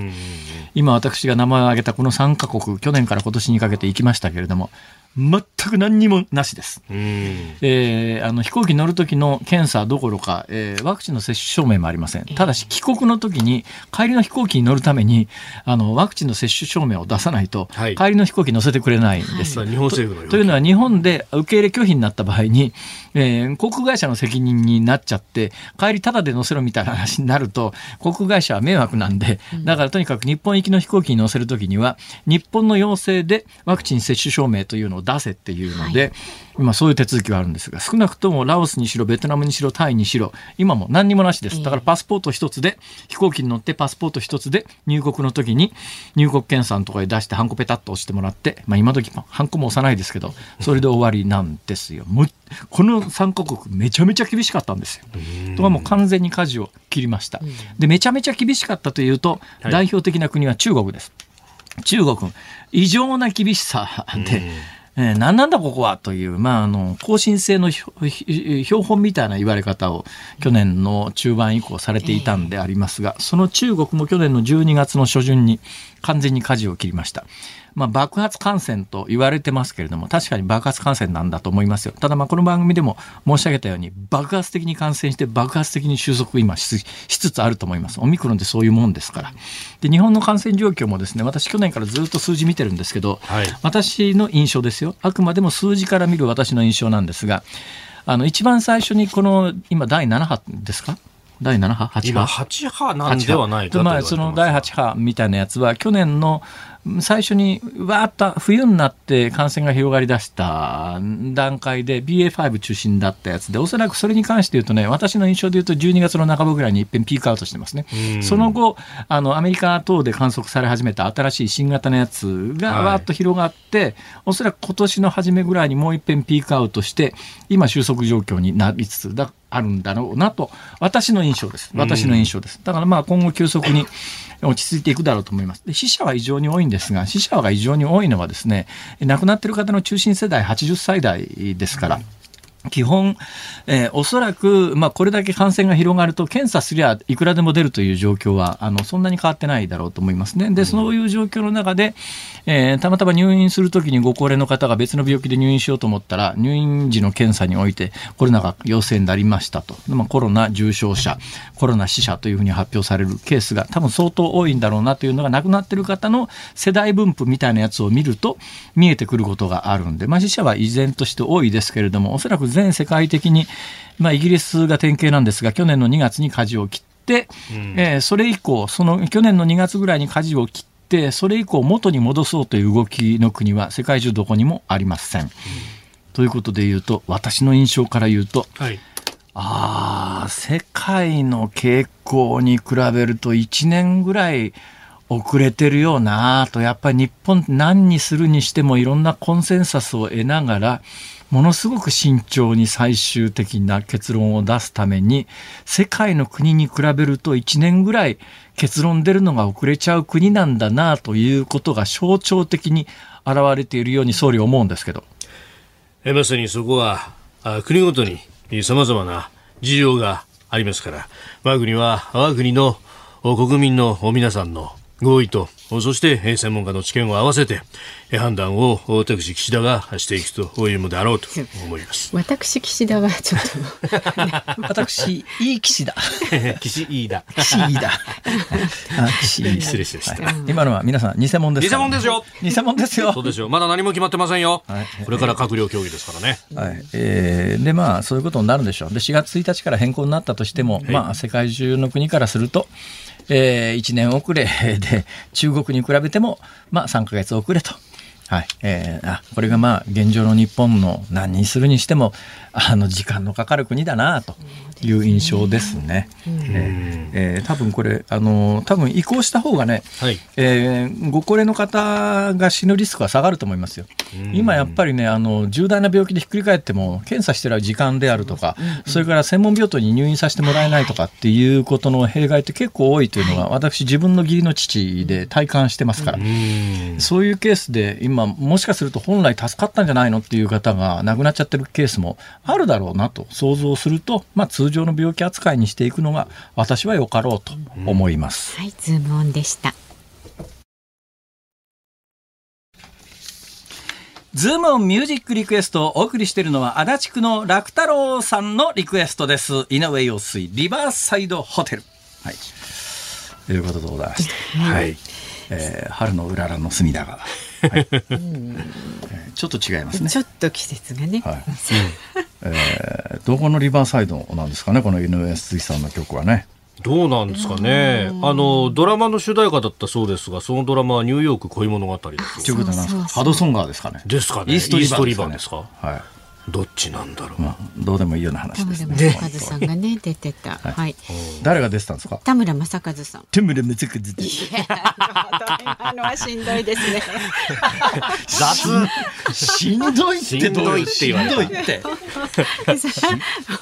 Speaker 4: 今私が名前を挙げたこの3カ国、去年から今年にかけて行きましたけれども、全く何にもなしです。えー、あの飛行機乗る時の検査どころか、えー、ワクチンの接種証明もありません。ただし帰国の時に帰りの飛行機に乗るためにあのワクチンの接種証明を出さないと、はい、帰りの飛行機乗せてくれないんです。
Speaker 6: 日
Speaker 4: 本
Speaker 6: 政府の
Speaker 4: というのは日本で受け入れ拒否になった場合に、えー、航空会社の責任になっちゃって帰りタダで乗せろみたいな話になると航空会社は迷惑なんで、だからとにかく日本行きの飛行機に乗せる時には日本の要請でワクチン接種証明というのを出せっていうので、はい、今そういう手続きがあるんですが少なくともラオスにしろベトナムにしろタイにしろ今も何にもなしですだからパスポート一つで飛行機に乗ってパスポート一つで入国の時に入国検査のとかに出してハンコペタッと押してもらって、まあ、今時ハンコも押さないですけど それで終わりなんですよ。この3カ国めちゃめちゃ厳しかったんですよ。とはもう完全に舵を切りました。でめちゃめちゃ厳しかったというと、はい、代表的な国は中国です。中国異常な厳しさで。えー、何なんだここはという、まあ、あの、更新性の標本みたいな言われ方を去年の中盤以降されていたんでありますが、その中国も去年の12月の初旬に完全に舵を切りました。まあ、爆発感染と言われてますけれども、確かに爆発感染なんだと思いますよ。ただ、まあ、この番組でも申し上げたように、爆発的に感染して、爆発的に収束今しつつあると思います。オミクロンってそういうもんですから。で、日本の感染状況もですね、私、去年からずっと数字見てるんですけど、はい、私の印象ですよ。あくまでも数字から見る私の印象なんですが、あの、一番最初にこの、今、第7波ですか第7波 ?8 波 ?8 波なんでは
Speaker 6: ないか
Speaker 4: まあ、その第8波みたいなやつは、去年の最初にわーっと冬になって感染が広がりだした段階で BA.5 中心だったやつでおそらくそれに関して言うとね私の印象で言うと12月の半ばぐらいにいっぺんピークアウトしてますねその後あのアメリカ等で観測され始めた新しい新型のやつがわーっと広がって、はい、おそらく今年の初めぐらいにもういっぺんピークアウトして今収束状況になりつつだあるんだろうなと、私の印象です。私の印象です。だからまあ今後急速に落ち着いていくだろうと思います。で死者は異常に多いんですが、死者は異常に多いのはですね、亡くなっている方の中心世代80歳代ですから。基本、えー、おそらく、まあ、これだけ感染が広がると、検査すりゃいくらでも出るという状況は、あのそんなに変わってないだろうと思いますね。で、そういう状況の中で、えー、たまたま入院するときにご高齢の方が別の病気で入院しようと思ったら、入院時の検査において、コロナが陽性になりましたと、まあ、コロナ重症者、コロナ死者というふうに発表されるケースが、多分相当多いんだろうなというのが、亡くなってる方の世代分布みたいなやつを見ると、見えてくることがあるんで、まあ、死者は依然として多いですけれども、おそらく全世界的に、まあ、イギリスが典型なんですが去年の2月に舵を切って、うん、えー、それ以降その去年の2月ぐらいに舵を切ってそれ以降元に戻そうという動きの国は世界中どこにもありません。うん、ということで言うと私の印象から言うと、はい、ああ世界の傾向に比べると1年ぐらい遅れてるよなとやっぱり日本何にするにしてもいろんなコンセンサスを得ながらものすごく慎重に最終的な結論を出すために世界の国に比べると1年ぐらい結論出るのが遅れちゃう国なんだなということが象徴的に現れているように総理思うんですけど
Speaker 9: えまさにそこは国ごとにさまざまな事情がありますから我が国は我が国の国民の皆さんの合意と、そして専門家の知見を合わせて判断を私、岸田がしていくというのであろうと思います。
Speaker 5: 私、岸田はちょっと、
Speaker 4: ね、私、いい岸田。岸
Speaker 6: いいだ。
Speaker 4: 岸いいだ。
Speaker 6: 失礼しました、
Speaker 4: 今のは皆さん、偽物で
Speaker 6: す、ね、偽物ですよ。
Speaker 4: 偽物ですよ。
Speaker 6: そうですよ。まだ何も決まってませんよ。はい、これから閣僚協議ですからね。は
Speaker 4: い。えー、で、まあ、そういうことになるでしょう。で、4月1日から変更になったとしても、まあ、世界中の国からすると、えー、1年遅れで、中国に比べても、まあ、3か月遅れと。はいえー、あこれがまあ現状の日本の何にするにしてもあの時間のかかる国だなという印象ですね。えー、え多分これあの多分移行した方がね、はい、えー、ご高齢の方が死ぬリスクは下がると思いますよ。今やっぱりねあの重大な病気でひっくり返っても検査してる時間であるとか、それから専門病棟に入院させてもらえないとかっていうことの弊害って結構多いというのが、はい、私自分の義理の父で体感してますから、そういうケースで今もしかすると本来助かったんじゃないのっていう方が亡くなっちゃってるケースもあるだろうなと想像すると、まあ、通常の病気扱いにしていくのが私はよかろうと思います。
Speaker 5: うん、はいズームオンでした
Speaker 8: ズームオンミュージックリクエストをお送りしているのは足立区の楽太郎さんのリクエストです。井上陽水リバーサイドホテル。はい。
Speaker 6: ということでございました。はい。えー、春のうららの隅田川。は
Speaker 4: い、ちょっと違いますね
Speaker 5: ちょっと季節がね、はいう
Speaker 6: えー、どこのリバーサイドなんですかねこの井上康さんの曲はね
Speaker 8: どうなんですかね。あのドラマの主題歌だったそうですが、そのドラマはニューヨーク恋物語です。ということ
Speaker 6: なんですか。ハドソンガーですかね。
Speaker 8: ですかね。イ
Speaker 6: ーストリバンですか。はい。どっちなんだろう、まあ、
Speaker 4: どうでもいいような話
Speaker 5: ですね正和さんがね出てた、はい、はい、
Speaker 6: 誰が出てたんですか田村
Speaker 5: 正和さん
Speaker 6: 田村正和
Speaker 5: や今のはしんどいですね
Speaker 6: 雑しんどいってどうしんどいってお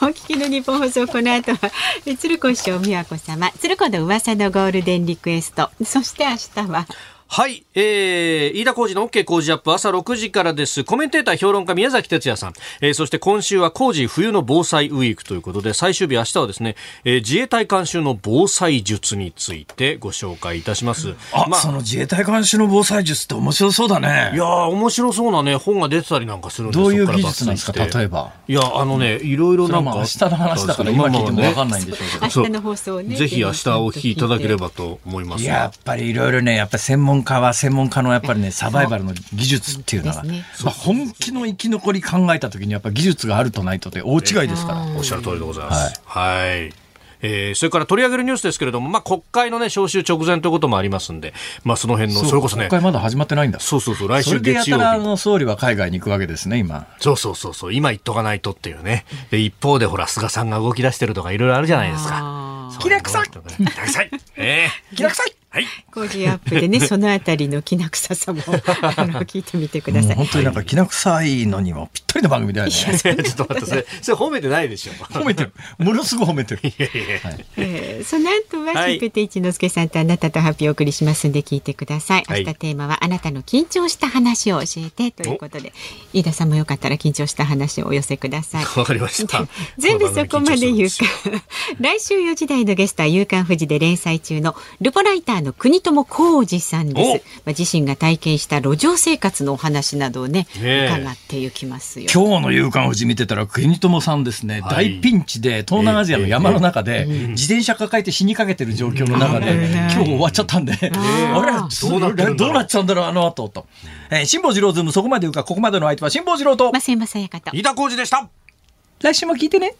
Speaker 5: 聞きの日本放送この後は鶴子師匠美和子様鶴子の噂のゴールデンリクエストそして明日は
Speaker 8: はい、えー、飯田浩二の OK 工事アップ朝6時からです。コメンテーター評論家宮崎哲也さん、えー、そして今週は工事冬の防災ウィークということで、最終日明日はですね、えー、自衛隊監修の防災術についてご紹介いたします。
Speaker 6: あ、
Speaker 8: ま
Speaker 6: あ、その自衛隊監修の防災術って面白そうだね。
Speaker 8: いや面白そうなね、本が出てたりなんかするんで
Speaker 6: すどういう技術なんです
Speaker 8: か、
Speaker 6: 例えば。
Speaker 8: いや、あのね、いろいろな
Speaker 6: ん
Speaker 8: か。明
Speaker 6: 日の話だから今聞いてもわかんないんでしょうけ
Speaker 5: ど。
Speaker 6: 明
Speaker 5: 日の放送
Speaker 8: ね。ぜひ明日お聞きいただければと思いま
Speaker 4: す。やっぱりいろいろね、やっぱ専門門家は専門家のやっぱりね、サバイバルの技術っていうのは、ね、まあ、本気の生き残り考えた時にやっぱ技術があるとないとで大違いですから。
Speaker 8: おっしゃる通りでございます。はい、はいえー、それから取り上げるニュースですけれども、まあ、国会の、ね、召集直前ということもありますんで、まあ、その辺の
Speaker 6: そ
Speaker 8: れこそね
Speaker 6: 国会まだ始まってないんだ
Speaker 8: そうそうそう来週月曜
Speaker 6: 日の総理は海外に行くわけですね今
Speaker 8: そうそうそうそう今行っとかないとっていうねで一方でほら菅さんが動き出してるとかいろいろあるじゃないですかきれくさいきれいえさいは
Speaker 5: い、
Speaker 8: 工
Speaker 5: 事アップでね、そのあたりのきな臭さも、あの、聞いてみてください。
Speaker 6: 本当になんかきな臭いのにもぴったりの番組だよね。ちょっと待って、それ、
Speaker 8: それ褒めてないでしょ褒
Speaker 6: めてる。ものすごく褒めてる。えそ
Speaker 5: の後は、シンペテ一之輔さんとあなたとハッピーお送りしますんで、聞いてください。明日テーマは、あなたの緊張した話を教えてということで。飯田さんもよかったら、緊張した話をお寄せください。
Speaker 8: わかりました。
Speaker 5: 全部そこまで言うか。来週四時台のゲストは、夕刊フジで連載中のルポライターーの国友浩二さんです。まあ、自身が体験した路上生活のお話などをね、伺っていきますよ。
Speaker 4: 今日の夕刊富士見てたら、国友さんですね、はい、大ピンチで、東南アジアの山の中で、自転車抱えて死にかけてる状況の中で、今日終わっちゃったんで、あれどうなっちゃうんだろう、あの後と。えー、辛坊治郎ズーム、そこまで言う
Speaker 5: か、
Speaker 4: ここまでの相手は辛坊治郎と、
Speaker 5: 伊やか
Speaker 8: と、田浩二でした。
Speaker 4: 来週も聞いてね。